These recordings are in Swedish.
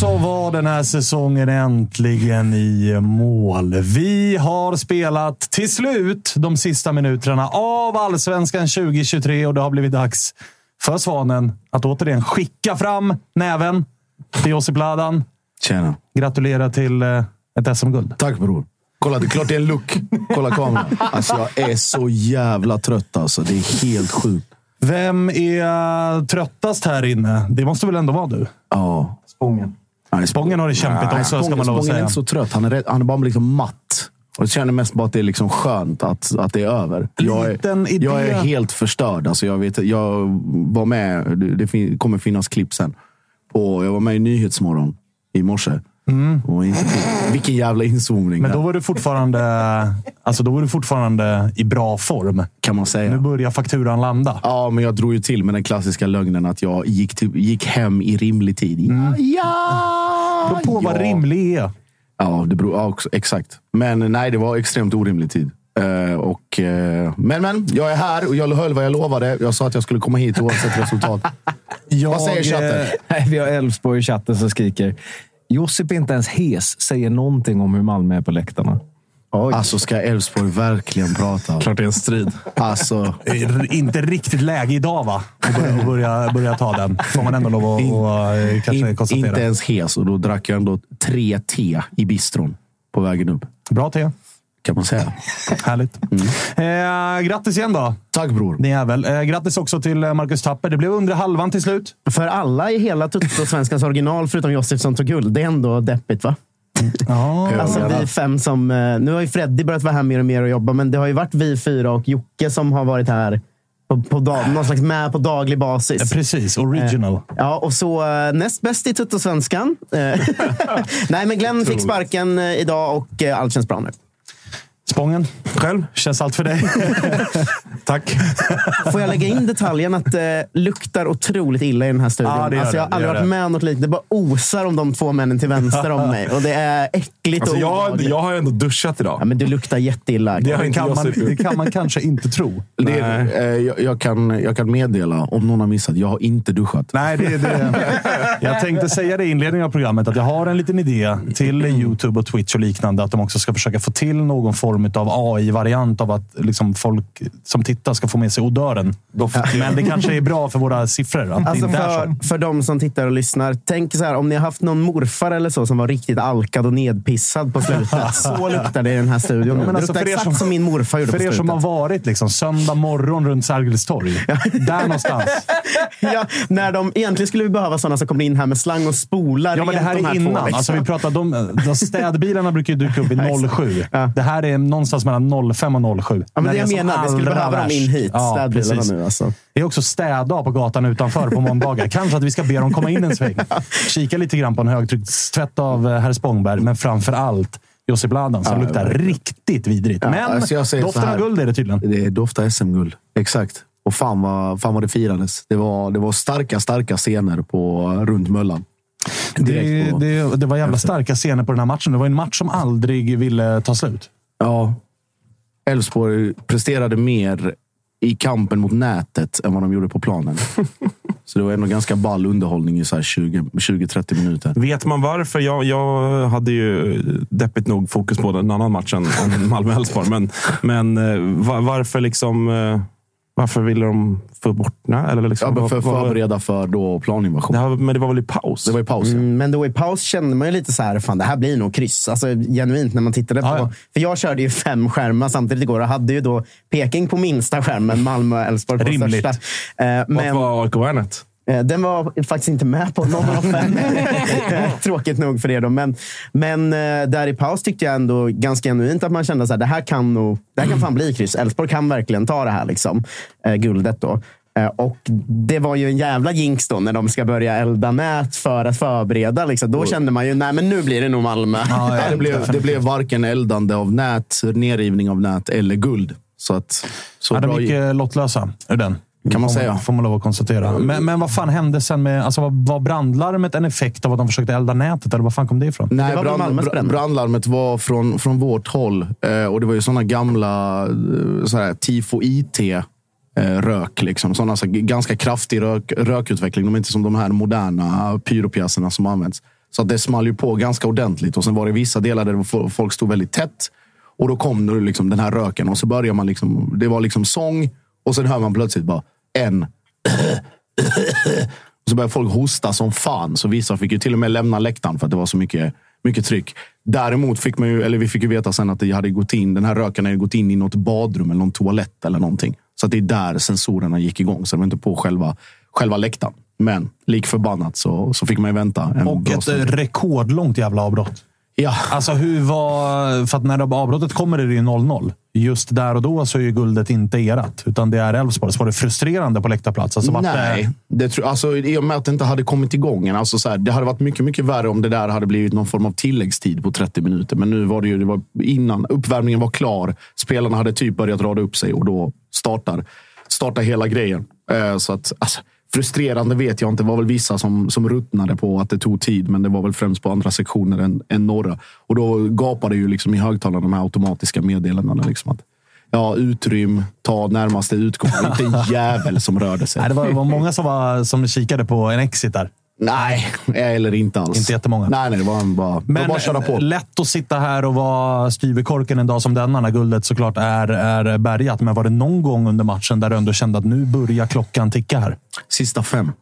Så var den här säsongen äntligen i mål. Vi har spelat till slut de sista minuterna av Allsvenskan 2023 och det har blivit dags för Svanen att återigen skicka fram näven till Josip Ladan. Tjena. Gratulera till eh, ett SM-guld. Tack bror. Kolla, det är klart det är en look. Kolla kameran. Alltså, jag är så jävla trött alltså. Det är helt sjukt. Vem är tröttast här inne? Det måste väl ändå vara du? Ja. Spången. Nej, Spången har det kämpigt också, ska man lov Spången är inte så trött. Han är, rätt, han är bara liksom matt. Och jag känner mest bara att det är liksom skönt att, att det är över. Jag är, jag är helt förstörd. Alltså jag, vet, jag var med, det, fin- kommer finnas klipp sen. Och jag var med i Nyhetsmorgon i morse. Och inte, vilken jävla inzoomning. Mm. Men då var du fortfarande, alltså då var du fortfarande i bra form. kan man säga. Nu börjar fakturan landa. Ja, men jag drog ju till med den klassiska lögnen att jag gick, till, gick hem i rimlig tid. Ja! ja Beror på vad ja. rimlig är. Ja, det beror, ja, också, exakt. Men nej, det var extremt orimlig tid. Eh, och, eh, men, men, jag är här och jag höll vad jag lovade. Jag sa att jag skulle komma hit oavsett resultat. Vad säger chatten? eh, vi har Elfsborg i chatten som skriker. Josip är inte ens hes. Säger någonting om hur Malmö är på läktarna. Alltså, ska Elfsborg verkligen prata? Klart det är en strid. Alltså, Inte riktigt läge idag, va? Att börja, börja, börja ta den. Får man ändå lov att att, eh, kanske in, konstatera. inte ens hes och då drack jag ändå tre te i bistron på vägen upp. Bra te. Kan man säga. Härligt. Eh, grattis igen då, Tack bror. din jävel. Eh, grattis också till eh, Marcus Tapper. Det blev under halvan till slut. För alla i hela Toto-svenskans original, förutom Josef som tog guld. Det är ändå deppigt va? Ja. Alltså vi fem som... eh, Nu har ju Freddy börjat vara här mer och mer och jobba, men det har ju varit vi fyra och Jocke som har varit här på, på dag, någon slags med på daglig basis. Precis, original. Ja, och så eh, näst bäst i Toto-svenskan. Eh, Nej, men Glenn fick sparken eh, idag och eh, allt känns bra nu. Spången, själv. Känns allt för dig? Tack. Får jag lägga in detaljen att det luktar otroligt illa i den här studion? Ja, det alltså, jag har aldrig varit det. med om något liknande. Det bara osar om de två männen till vänster om mig. Och det är äckligt Alltså, och jag, jag har ändå duschat Ja, idag. men du luktar jätteilla. Det har Det inte kan, man, det kan man kanske inte tro. Det, är- eh, jag, jag, kan, jag kan meddela, om någon har missat, jag har inte duschat. Nej, det, det, Jag tänkte säga det i inledningen av programmet, att jag har en liten idé till Youtube och Twitch och liknande. Att de också ska försöka få till någon form av AI-variant av att liksom folk som tittar ska få med sig odören. Men det kanske är bra för våra siffror att Alltså det inte är så. för, för de som tittar och lyssnar, tänk så här, om ni har haft någon morfar eller så som var riktigt alkad och nedpissad på slutet. Så luktar det i den här studion. men det alltså luktar för er exakt som- som, min morfar gjorde För på er som har varit liksom, söndag morgon runt Sergels torg. Där någonstans. Ja, när de, egentligen skulle vi behöva sådana som kommer in här med slang och spolar Ja, men det här de är två, innan. liksom. Alltså, vi pratar, de, de städbilarna brukar ju dyka upp vid 07. Det här är någonstans mellan 05 och 07. Ja, men det jag menar, vi skulle behöva dem in hit, Ja, städbilarna nu. Alltså. Det är också städdag på gatan utanför på måndagar. Kanske att vi ska be dem komma in en sväng. Kika lite grann på en högtryckstvätt av eh, herr Spångberg, men framför allt Josip Ladan som Ja, luktar riktigt vidrigt. men alltså doften av guld är det tydligen. Det doftar SM-guld. Exakt. Och fan vad, fan vad det firades. Det var, det var starka, starka scener på, runt Möllan. Det, det, det var jävla starka scener på den här matchen. Det var en match som aldrig ville ta slut. Ja. Elfsborg presterade mer i kampen mot nätet än vad de gjorde på planen. Så det var ändå ganska ball underhållning i så här 20 20-30 minuter. Vet man varför? Jag, jag hade ju deppigt nog fokus på en annan match än, Malmö-Elfsborg. Men, men eh, va- varför liksom... Varför ville de få bort det? Eller liksom, Ja, för att vad- vad- förbereda för då planinvasion. här, men det var väl i paus? Det var i paus. ja. Mm, Men då i paus kände man ju lite så här, fan det här blir nog kryss. Alltså genuint när man tittade på. Ja, ja. För jag körde ju fem skärmar samtidigt igår och hade ju då Peking på minsta skärmen, Malmö och Elfsborg på Rimligt. största. Eh, men var AIK Värnet? Eh, den var faktiskt inte med på någon av fem. Tråkigt nog för er då. Men, men eh, där i paus tyckte jag ändå ganska genuint att man kände att det här kan nog, det här kan fan bli kryss. Elfsborg kan verkligen ta det här liksom, eh, guldet då. Och det var ju en jävla jinx då när de ska börja elda nät för att förbereda. Liksom. Då kände man ju, nej men nu blir det nog Malmö. Ja, Ja, det, blev, det blev varken eldande av nät, nerrivning av nät eller guld. Så att, så Ja, de bra gick eh, lottlösa ur den. Kan man säga. Får man lov att konstatera. Men, men vad fan hände sen med... Alltså, var, var brandlarmet en effekt av att de försökte elda nätet? Eller var fan kom det ifrån? Nej, Det var brand, brandlarmet var från, från vårt håll. Eh, och Det var ju såna gamla eh, så här, tifo IT eh, rök. Liksom. Såna, så ganska kraftig rök, rökutveckling. De är inte som de här moderna pyropjäserna som används. Så att det small ju på ganska ordentligt. Och Sen var det vissa delar där fo- folk stod väldigt tätt. Och då kom det liksom den här röken och så började man liksom. Det var liksom sång och sen hör man plötsligt bara en och så började folk hosta som fan. Så vissa fick ju till och med lämna läktaren för att det var så mycket, mycket tryck. Däremot fick man ju, eller vi fick ju veta sen att det hade gått in, den här röken hade gått in i något badrum eller någon toalett eller någonting. Så att det är där sensorerna gick igång. Så det var inte på själva, själva läktaren. Men lik förbannat så, så fick man ju vänta. En Och ett stund. rekordlångt jävla avbrott. Ja, Alltså hur var... För att när avbrottet kommer är det ju 0-0. Just där och då så är ju guldet inte erat, utan det är Elfsborg. Så var det frustrerande på läktarplats? Alltså, Nej, Det, det alltså, i och med att det inte hade kommit igång än. Alltså, så här, det hade varit mycket, mycket värre om det där hade blivit någon form av tilläggstid på 30 minuter. Men nu var det ju det var innan uppvärmningen var klar. Spelarna hade typ börjat rada upp sig och då startar, startar hela grejen. Eh, så att, alltså, frustrerande vet jag inte. Det var väl vissa som, som ruttnade på att det tog tid, men det var väl främst på andra sektioner än, än norra. Och då gapade ju liksom i högtalarna de här automatiska meddelandena. Liksom att, ja, utrym, ta närmaste utgång. Inte en jävel som rörde sig. nej, det var, var många som, var, som kikade på en exit där. Nej, eller inte alls. Inte jättemånga. Nej, nej det var bara, var Men bara att köra på. lätt att sitta här och vara styvkorken en dag som denna, när guldet såklart är, är bärgat. Men var det någon gång under matchen där du ändå kände att nu börjar klockan ticka här? Sista fem.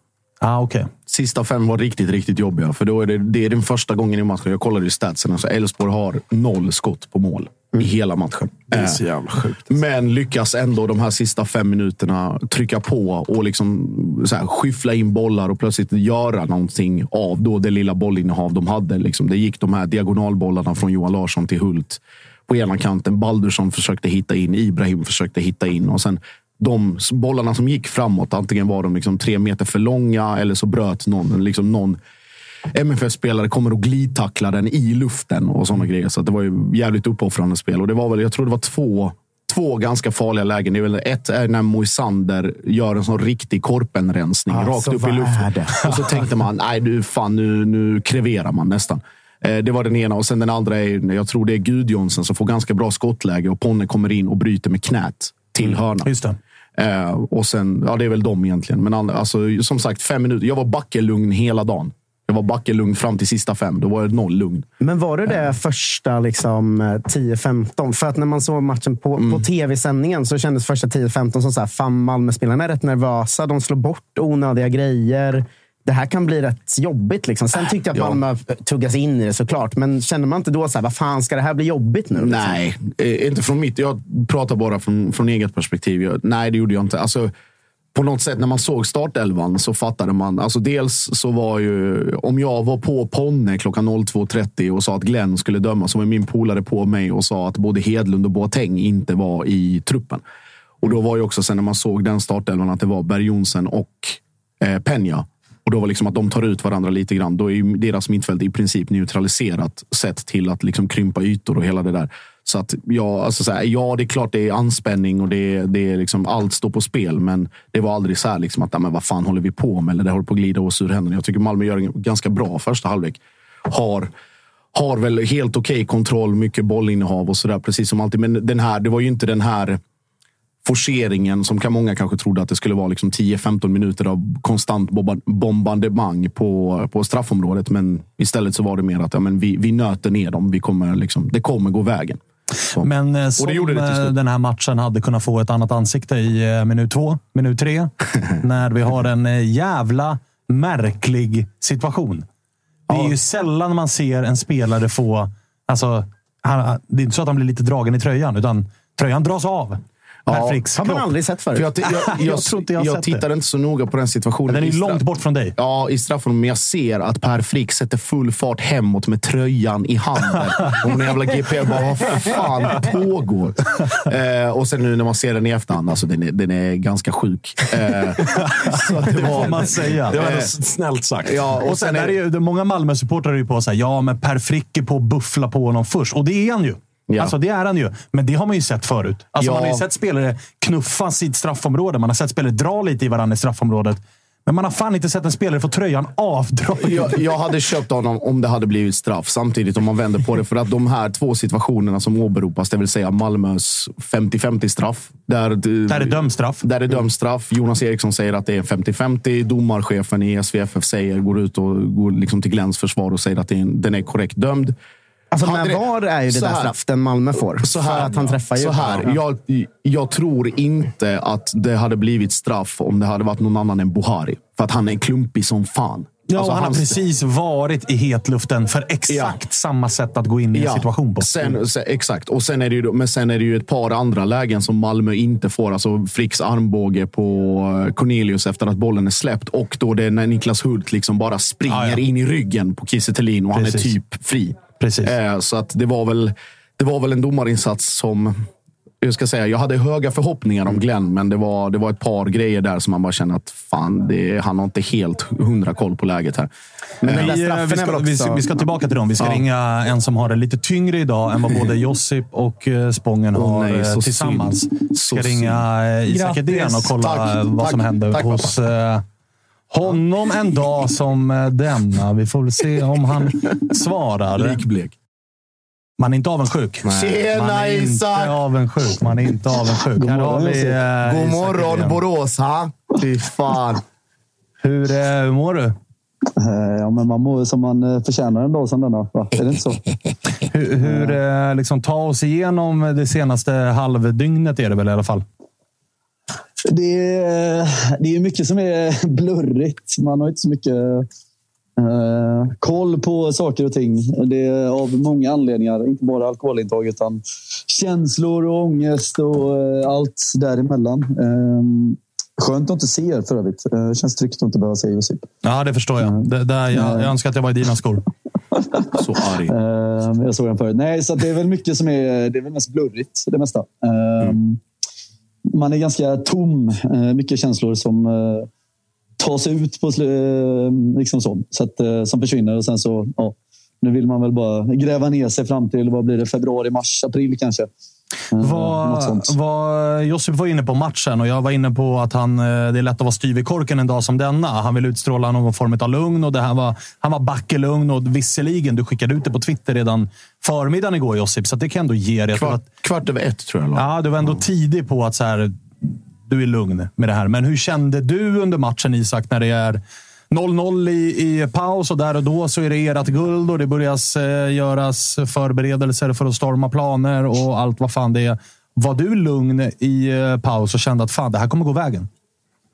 Ah, okej. Sista fem var riktigt, riktigt jobbiga. För då är det, det är den första gången i matchen. Jag kollade ju statsen. Alltså Elfsborg har noll skott på mål i hela matchen. Det är Eh, så jävla sjukt. Men lyckas ändå de här sista fem minuterna trycka på och liksom så här, skyffla in bollar och plötsligt göra någonting av då det lilla bollinnehav de hade. Liksom, det gick de här diagonalbollarna från Johan Larsson till Hult på ena kanten. Baldursson försökte hitta in, Ibrahim försökte hitta in och sen de bollarna som gick framåt, antingen var de liksom tre meter för långa eller så bröt någon, liksom någon MFF-spelare kommer och glidtacklar den i luften och sådana grejer. Så det var ju jävligt uppoffrande spel. Och det var väl, jag tror det var två, två ganska farliga lägen. Det är väl, ett är när Moisander gör en sån riktig korpenrensning Alltså, rakt upp i luften. Och så tänkte man, nej du fan nu, nu kreverar man nästan. Eh, Det var den ena. Och sen den andra är, jag tror det är Gudjonsen som får ganska bra skottläge och Ponne kommer in och bryter med knät till hörnan. Just det. Eh, och sen, ja det är väl de egentligen. Men alltså, som sagt, fem minuter. Jag var backelugn hela dagen. Det var backelugn fram till sista fem. Då var det noll lugn. Men var det det första liksom, 10-15? För att när man såg matchen på, Mm. på tv-sändningen så kändes första 10-15 som så här, fan Malmöspelarna är rätt nervösa. De slår bort onödiga grejer. Det här kan bli rätt jobbigt. Liksom. Sen tyckte jag att Ja. Malmö tuggas in i det såklart. Men kände man inte då så här, vad fan ska det här bli jobbigt nu? Liksom? Nej, eh, inte från mitt. Jag pratar bara från, från eget perspektiv. Jag, nej, det gjorde jag inte. Alltså, på något sätt, när man såg startelvan så fattade man. Alltså, dels så var ju... Om jag var på Ponne klockan 02.30 och sa att Glenn skulle döma så var min polare på mig och sa att både Hedlund och Boateng inte var i truppen. Och då var ju också sen när man såg den startelvan att det var Berg Jonsen och eh, Peña. Och då var liksom att de tar ut varandra lite grann. Då är ju deras mittfält i princip neutraliserat sett till att liksom krympa ytor och hela det där. Så att ja, alltså så här, ja, det är klart det är anspänning och det, är- det är liksom allt står på spel. Men det var aldrig så här liksom att men vad fan håller vi på med? Eller det håller på att glida oss ur händerna. Jag tycker Malmö gör en ganska bra första halvlek. Har har väl helt okej kontroll, mycket bollinnehav och sådär. Precis som alltid. Men den här, det var ju inte den här forceringen som kan många kanske trodde att det skulle vara liksom 10-15 minuter av konstant bomba- bombardemang på, på straffområdet. Men istället så var det mer att ja, men vi, vi nöter ner dem. Vi kommer liksom, det kommer gå vägen. Så. Men eh, som det eh, den här matchen hade kunnat få ett annat ansikte i eh, minut två, minut tre. när vi har en eh, jävla märklig situation. Det är ju sällan man ser en spelare få... Alltså, han, det är inte så att han blir lite dragen i tröjan, utan tröjan dras av. Per Fricks har man kropp. aldrig sett förut. För jag, jag, jag, Jag tror inte jag jag det. tittar inte så noga på den situationen. Men den är långt bort från dig. Ja, i straffen. Men jag ser att Per Frick sätter full fart hemåt med tröjan i handen. Och den jävla GP bara, vad fan pågår? Eh, och sen nu när man ser den i efterhand, alltså den är, den är ganska sjuk. Eh, så att det Det får man säga. Det var Eh, snällt sagt. Ja, Och sen är det ju, det- många Malmö-supportrar är ju på så här, ja men Per Frick är på att buffla på honom först. Och det är han ju. Ja. Alltså det är han ju. Men det har man ju sett förut. Alltså Ja. Man har ju sett spelare knuffas i ett straffområde. Man har sett spelare dra lite i varandra i straffområdet. Men man har fan inte sett en spelare få tröjan avdragen. jag, jag hade köpt honom om det hade blivit straff. Samtidigt om man vänder på det. För att de här två situationerna som åberopas, det vill säga Malmös 50-50 straff. Där, Där är dömstraff. Där är dömstraff. Jonas Eriksson säger att det är 50-50. Domarchefen i SVFF säger, går ut och går liksom till Glens försvar och säger att det är en, den är korrekt dömd. Alltså, Hade men det- var är ju det där här- straff den Malmö får. Så här, för att han träffar ju. Så här, jag, jag tror inte att det hade blivit straff om det hade varit någon annan än Buhari. För att han är klumpig som fan. Ja, Alltså, han har precis varit i hetluften för exakt samma sätt att gå in i en situation på. Sen, sen, exakt. Och sen är det ju, men sen är det ju ett par andra lägen som Malmö inte får. Alltså Fricks armbåge på eh, Cornelius efter att bollen är släppt. Och då det är när Niklas Hult liksom bara springer Ja, ja. in i ryggen på Kiese och han är Precis. typ fri. Precis. Eh, så att det var väl det var väl en domarinsats som... Jag ska säga, jag hade höga förhoppningar om Glenn, men det var, det var ett par grejer där som man bara känner att fan, det, han har inte helt hundra koll på läget här. Men den där Vi, eh, straffen vi, är ska, vi, ska, vi ska tillbaka till dem. Vi ska Ja. ringa en som har det lite tyngre idag än vad både Josip och eh, Spången Åh, har nej, eh, så tillsammans. synd. Vi Så ska ringa Isak. Edén och kolla Tack, vad som tack, händer tack, hos eh, honom en dag som eh, denna. Vi får väl se om han svarar. Likblek. Man är inte avundsjuk. Tjena, Man är inte Isak! avundsjuk. Man är inte avundsjuk. Här har vi eh, God morgon. Borås! Ha? Fy fan. Hur, eh, hur mår du? Eh, Ja, men man mår som man eh, förtjänar en dag som denna. Va? Är det inte så? Hur, hur liksom, ta oss igenom det senaste halvdygnet är det väl i alla fall? Det är, det är mycket som är blurrigt. Man har inte så mycket eh, koll på saker och ting. Det är av många anledningar. Inte bara alkoholintag utan känslor och ångest och eh, allt däremellan. Eh, skönt att inte se er för övrigt. Eh, Det känns tryggt att inte behöva se Josip. Ja, det förstår jag. Det, där, jag, jag önskar att jag var i dina skor. Så arg. Eh, jag såg den förut. Nej, så det är väl mycket som är, det är väl mest blurrigt, det mesta. Eh, man är ganska tom. Eh, mycket känslor som eh, tas ut på eh, liksom så, så att, som försvinner och sen så ja, nu vill man väl bara gräva ner sig fram till vad blir det, februari, mars, april kanske. Något Vad, vad, Josip var inne på matchen och jag var inne på att han, eh, det är lätt att vara styv i korken en dag som denna. Han vill utstråla någon form av lugn och det här var, han var backelugn och visserligen, du skickade ut det på Twitter redan förmiddagen igår Josip, så det kan ändå ge dig. Kvart, kvart över ett tror jag. Ja, du var ändå tidig på att så här, du är lugn med det här. Men hur kände du under matchen Isak, när det är 0-0 i, i paus och där och då så är det ert guld och det börjar eh, göras förberedelser för att storma planer och allt vad fan det är. Var du lugn i eh, paus och kände att fan, det här kommer gå vägen?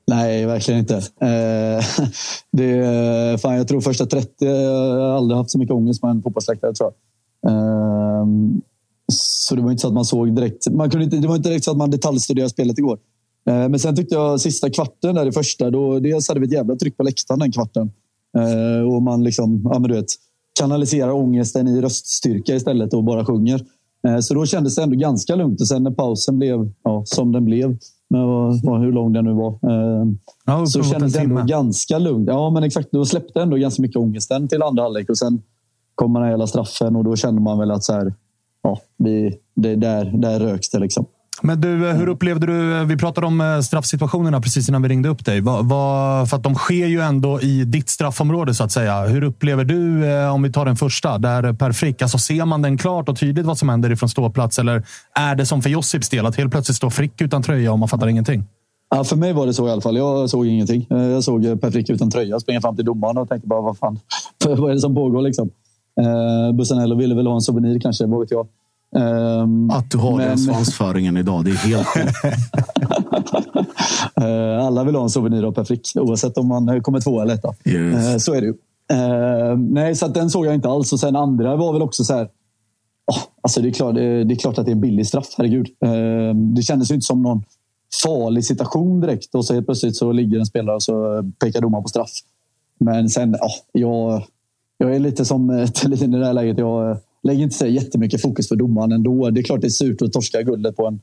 Nej, verkligen inte. Eh, det, eh, fan, jag tror första 30, eh, jag har aldrig haft så mycket ångest med en fotbollsläktare tror jag. Eh, så det var inte så att man såg direkt. Man kunde inte, det var inte direkt så att man detaljstuderade spelet igår. Eh, men sen tyckte jag sista kvarten där i första, då dels hade vi ett jävla tryck på läktaren den kvarten. Eh, och man liksom, ja, men du vet, kanaliserar ångesten i röststyrka istället och bara sjunger. Eh, så då kändes det ändå ganska lugnt. Och sen när pausen blev ja, som den blev, med hur lång den nu var, ja, så kändes det ändå ganska lugnt. Ja, men exakt. Då släppte ändå ganska mycket ångesten till andra halvlek. Och sen kom den här hela straffen och då kände man väl att så här, ja, vi, det, där, där röks det. Liksom. Men du, hur upplevde du... Vi pratade om eh, straffsituationerna precis innan vi ringde upp dig. Va, va, för att de sker ju ändå i ditt straffområde, så att säga. Hur upplever du, eh, om vi tar den första, där Per Frick, alltså ser man den klart och tydligt vad som händer ifrån ståplats? Eller är det som för Josips del, att helt plötsligt står Frick utan tröja och man fattar ingenting? Ja, för mig var det så i alla fall. Jag såg ingenting. Eh, jag såg Per Frick utan tröja springa fram till domaren och tänkte bara, vad fan, vad är det som pågår? Liksom? Eh, Bussanello ville väl ha en souvenir kanske, vad vet jag. Um, att du har men... den svansföringen idag, det är helt uh, Alla vill ha en souvenir av Per Frick, oavsett om man kommer två eller etta. Yes. Uh, så är det ju. Uh, nej, så den såg jag inte alls. Och sen andra var väl också så här... Oh, alltså det, är klart, det, är klart att det är en billig straff, herregud. det kändes ju inte som någon farlig situation direkt. Och så helt plötsligt så ligger en spelare och så pekar domaren på straff. Men sen, oh, jag, jag är lite som Thelin i det här läget. Jag, lägger inte så jättemycket fokus för domaren ändå. Det är klart det är surt att torska guldet på en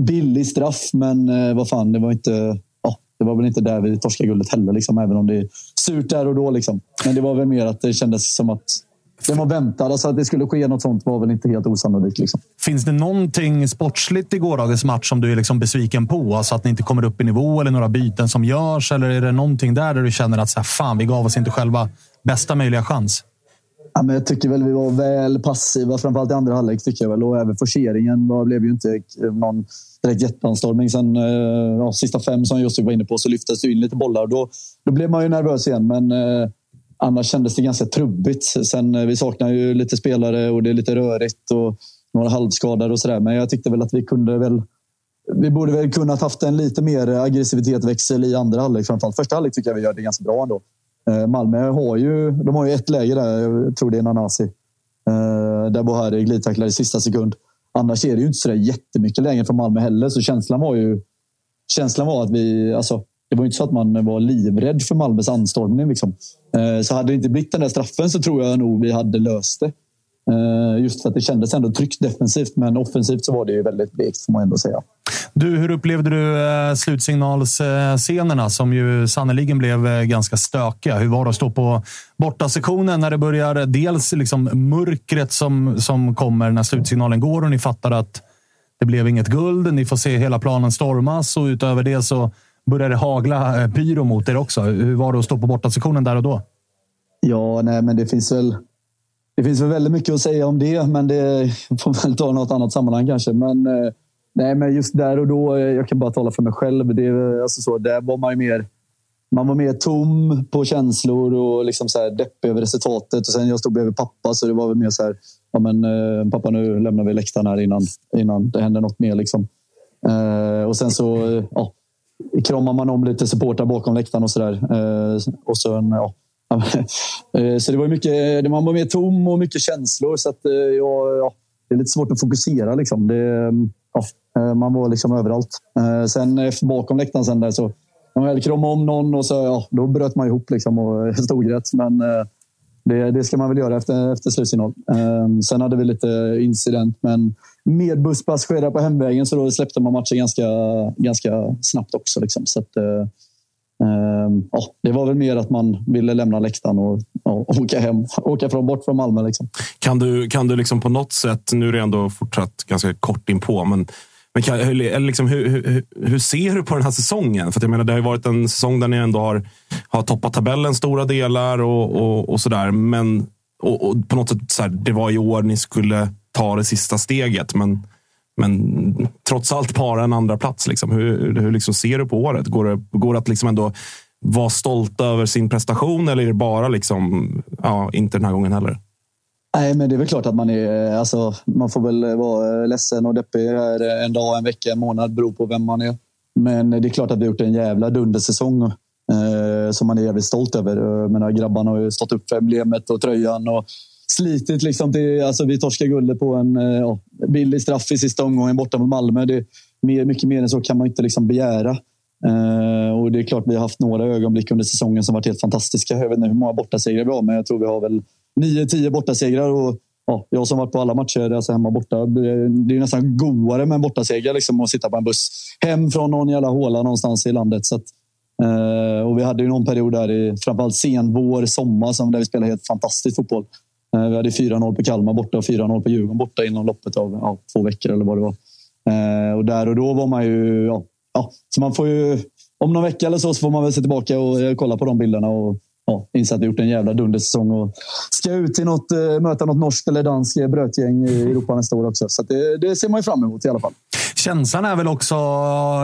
billig straff, men eh, vad fan, det var inte... Ja, det var väl inte där vi torskade guldet heller, liksom, även om det är surt där och då. Liksom. Men det var väl mer att det kändes som att det var väntat. Alltså att det skulle ske något sånt var väl inte helt osannolikt. Liksom. Finns det någonting sportsligt i gårdagens match som du är liksom besviken på? Alltså att ni inte kommer upp i nivå eller några byten som görs? Eller är det någonting där, där du känner att så här, fan, vi gav oss inte själva bästa möjliga chans? Ja, men jag tycker väl vi var väl passiva, framförallt i andra halvlek. tycker jag väl. Och även forceringen var, blev ju inte eh, någon direkt jätteanstormning. Sen eh, ja, sista fem som Josip var inne på så lyftes det in lite bollar. Då, då blev man ju nervös igen. Men eh, annars kändes det ganska trubbigt. Sen, eh, vi saknar ju lite spelare och det är lite rörigt och några halvskadade och sådär. Men jag tyckte väl att vi kunde väl vi borde väl kunnat haft en lite mer aggressivitetsväxel i andra halvlek. Framförallt första halvlek tycker jag vi gör det ganska bra ändå. Eh, Malmö har ju, de har ju ett läge där, jag tror det är Nanasi. Eh, där Bohari glidtacklar i sista sekund. Annars är det ju inte så där jättemycket lägen från Malmö heller, så känslan var ju känslan var att vi... Alltså, det var inte så att man var livrädd för Malmös anstormning. Liksom. Eh, så hade det inte blivit den där straffen så tror jag nog vi hade löst det. Eh, just för att det kändes ändå tryggt defensivt, men offensivt så var det ju väldigt blekt får man ändå säga. Du, hur upplevde du eh, slutsignalscenerna som ju sannoliken blev eh, ganska stökiga? Hur var det att stå på bortasektionen när det börjar dels liksom mörkret som, som kommer när slutsignalen går och ni fattar att det blev inget guld. Ni får se hela planen stormas och utöver det så börjar det hagla pyro mot er också. Hur var det att stå på bortasektionen där och då? Ja, nej, men det finns väl det finns väl väldigt mycket att säga om det, men det får väl ta något annat sammanhang kanske. Men, eh, nej, men just där och då, eh, jag kan bara tala för mig själv. Det, eh, alltså så, där var man ju mer, man var mer tom på känslor och liksom så här deppig över resultatet. Och sen jag stod bredvid pappa, så det var väl mer så här, ja, men, eh, pappa nu lämnar vi läktaren här innan, innan det händer något mer. Liksom. och sen så ja, kramar man om lite supportrar bakom läktaren och sådär. och sen, ja, Eh, så det var mycket, man var mer tom och mycket känslor. Så att, eh, ja, ja, det är lite svårt att fokusera. Liksom. Det, mm, ja, eh, man var liksom överallt. Sen bakom läktaren sen där så man väl kramade om någon och så, ja, då bröt man ihop liksom och storgrät. Men det, det, ska man väl göra efter, efter slutsignal. Sen hade vi lite incident, men med busspassagerare på hemvägen så då släppte man matchen ganska, ganska snabbt också. Liksom. Så att, Ehm, ja, det var väl mer att man ville lämna läktaren och, och åka hem. Åka från, bort från Malmö. Liksom. Kan du, kan du liksom på något sätt, nu är det ändå fortsatt ganska kort inpå, men men kan, liksom, hur, hur, hur, ser du på den här säsongen? För jag menar, det har ju varit en säsong där ni ändå har, har toppat tabellen stora delar och, och, och sådär. Men och, och, på något sätt, så här, det var i år ni skulle ta det sista steget. Men men trots allt bara en andra plats. Liksom. Hur, hur liksom ser du på året? Går det, går det att liksom ändå vara stolt över sin prestation eller är det bara liksom, ja, inte den här gången heller? Nej, men det är väl klart att man är... Alltså, man får väl vara ledsen och deppig här en dag, en vecka, en månad. Beror på vem man är. Men det är klart att vi har gjort en jävla dundersäsong eh, som man är jävligt stolt över. Jag menar, grabbarna har ju stått upp för emblemet och tröjan och slitit. Liksom till, alltså, vi torskar guldet på en eh, ja, billig straff i sista omgången borta mot Malmö. Det, mer, mycket mer än så kan man inte liksom begära. Uh, och det är klart, vi har haft några ögonblick under säsongen som varit helt fantastiska. Jag vet inte hur många bortasegrar vi har, men jag tror vi har väl nio, tio bortasegrar. Och, ja, jag som varit på alla matcher, alltså hemma borta. Det är nästan godare med en bortaseger liksom, att sitta på en buss hem från någon jävla håla någonstans i landet. Så att, uh, och vi hade ju någon period där i framförallt sen vår, sommar som där vi spelade helt fantastisk fotboll. Eh, vi hade 4-0 på Kalmar borta och 4-0 på Djurgården borta inom loppet av ja, två veckor eller vad det var. Eh, och där och då var man ju... Ja, ja, så man får ju... Om någon vecka eller så, så får man väl se tillbaka och eh, kolla på de bilderna och ja, inse att vi gjort en jävla dundersäsong och ska ut till något, eh, möta något norskt eller danskt brötgäng i Europa nästa år också. Så det, det, ser man ju fram emot i alla fall. Känslan är väl också,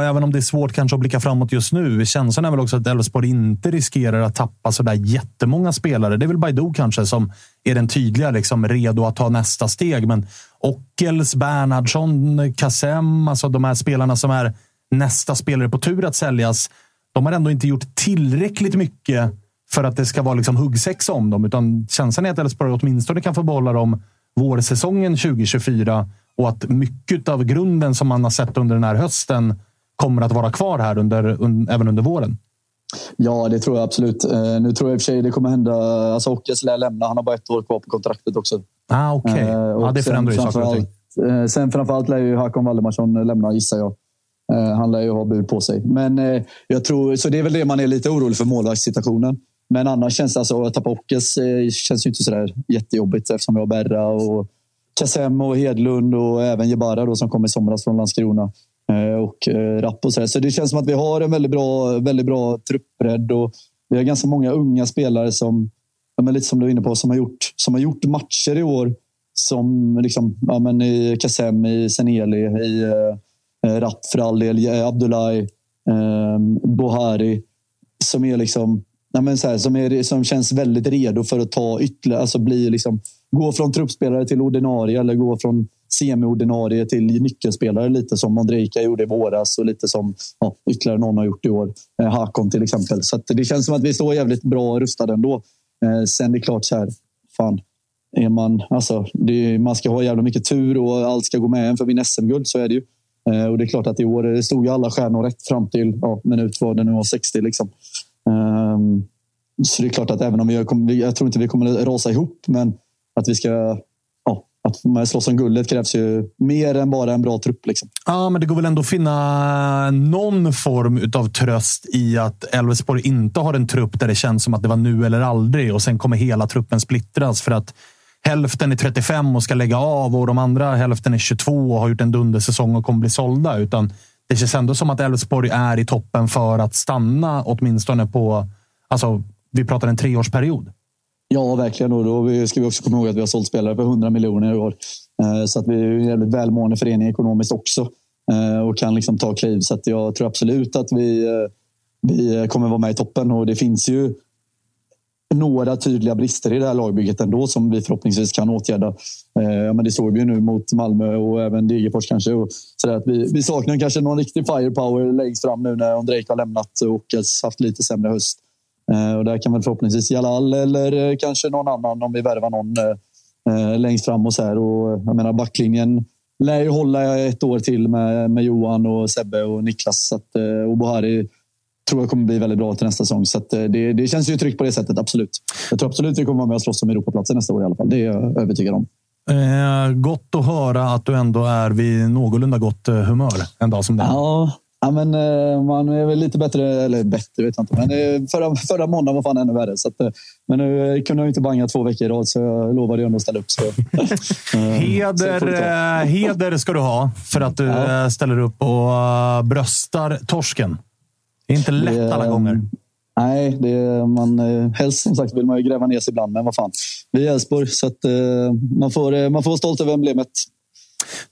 även om det är svårt kanske att blicka framåt just nu, känslan är väl också att Elfsborg inte riskerar att tappa sådär jättemånga spelare. Det är väl Baidoo kanske som är den tydliga, liksom, redo att ta nästa steg. Men Ockels, Bernhardsson, Kassem, alltså de här spelarna som är nästa spelare på tur att säljas. De har ändå inte gjort tillräckligt mycket för att det ska vara liksom huggsexa om dem. Utan känslan är att Elfsborg åtminstone kan få behålla dem vårsäsongen 2024 och att mycket av grunden som man har sett under den här hösten kommer att vara kvar här under, un, även under våren. Ja, det tror jag absolut. Uh, nu tror jag i och för sig det kommer hända. Alltså Ockes lär lämna. Han har bara ett år kvar på kontraktet också. Ah, Okej, okay. uh, ja, det förändrar ju saker och ting. Uh, sen framförallt lär ju Hakon Valdemarsson lämna, gissar jag. Han lär ju ha bud på sig. Men jag tror, så det är väl det man är lite orolig för, målvaktssituationen. Men annars känns det alltså att tappa Ockes känns ju inte sådär jättejobbigt eftersom vi har Berra och Kassem och Hedlund och även Jebara då, som kom i somras från Landskrona. Eh, och eh, Rapp och så, så det känns som att vi har en väldigt bra, väldigt bra truppbredd och vi har ganska många unga spelare som, ja, lite som du är inne på, som har gjort, som har gjort matcher i år. Som liksom, ja, men i Kassem, i Seneli, i eh, eh Rapp för all del, Abdullahi, eh, Bohari. Som är liksom ja, men så här, som, är, som känns väldigt redo för att ta ytterligare, alltså bli liksom, gå från truppspelare till ordinarie eller gå från semi-ordinarie till nyckelspelare lite som Ondrejka gjorde i våras och lite som ja, ytterligare någon har gjort i år. Eh, Hakon till exempel. Så det känns som att vi står jävligt bra rustade ändå. Eh, sen det är klart så här, fan, är man, alltså, är, man ska ha jävla mycket tur och allt ska gå med en för min SM-guld. Så är det ju. Eh, och det är klart att i år det stod ju alla stjärnor rätt fram till ja, minut vad det nu var, 60. Liksom. Um, så det är klart att även om vi, jag tror inte vi kommer rasa ihop, men att vi ska att slåss om guldet krävs ju mer än bara en bra trupp. Liksom. Ja, men det går väl ändå att finna eh, någon form av tröst i att Elfsborg inte har en trupp där det känns som att det var nu eller aldrig och sen kommer hela truppen splittras för att hälften är 35 och ska lägga av och de andra hälften är 22 och har gjort en dundersäsong och kommer bli sålda. Utan det känns ändå som att Elfsborg är i toppen för att stanna åtminstone på... Alltså, vi pratar en treårsperiod. Ja, verkligen. Och då ska vi också komma ihåg att vi har sålt spelare för 100 miljoner i år. Eh, så att vi är en jävligt välmående förening ekonomiskt också eh, och kan liksom ta kliv. Så att jag tror absolut att vi, eh, vi kommer vara med i toppen. Och det finns ju några tydliga brister i det här lagbygget ändå som vi förhoppningsvis kan åtgärda. men det såg vi ju nu mot Malmö och även Degerfors kanske. Och så att vi, vi saknar kanske någon riktig firepower längst fram nu när Ondrejka har lämnat och haft lite sämre höst. Eh, och där kan väl förhoppningsvis Jalal eller eh, kanske någon annan om vi värvar någon eh, längst fram och så här. Och jag menar backlinjen lär ju hålla ett år till med, med Johan och Sebbe och Niklas. Så att, och Bohari tror jag kommer bli väldigt bra till nästa säsong. Så det, det känns ju tryggt på det sättet, absolut. Jag tror absolut vi kommer vara med och slåss om Europaplatser nästa år i alla fall. Det är jag övertygad om. Eh, gott att höra att du ändå är vid någorlunda gott humör en dag som den. Ja, Ja, men, eh, man är väl lite bättre, eller bättre vet jag inte. Men eh, förra, förra måndagen var fan ännu värre. Så att, eh, men nu kunde jag inte banga två veckor i rad, så jag lovade ändå att ställa upp. Så, heder, så heder ska du ha för att du ja. ställer upp och bröstar torsken. Det är inte lätt det, alla gånger. Nej, det är, man, helst som sagt vill man ju gräva ner sig ibland, men vad fan. Vi är Elfsborg, så att, man, får, man får vara stolt över emblemet.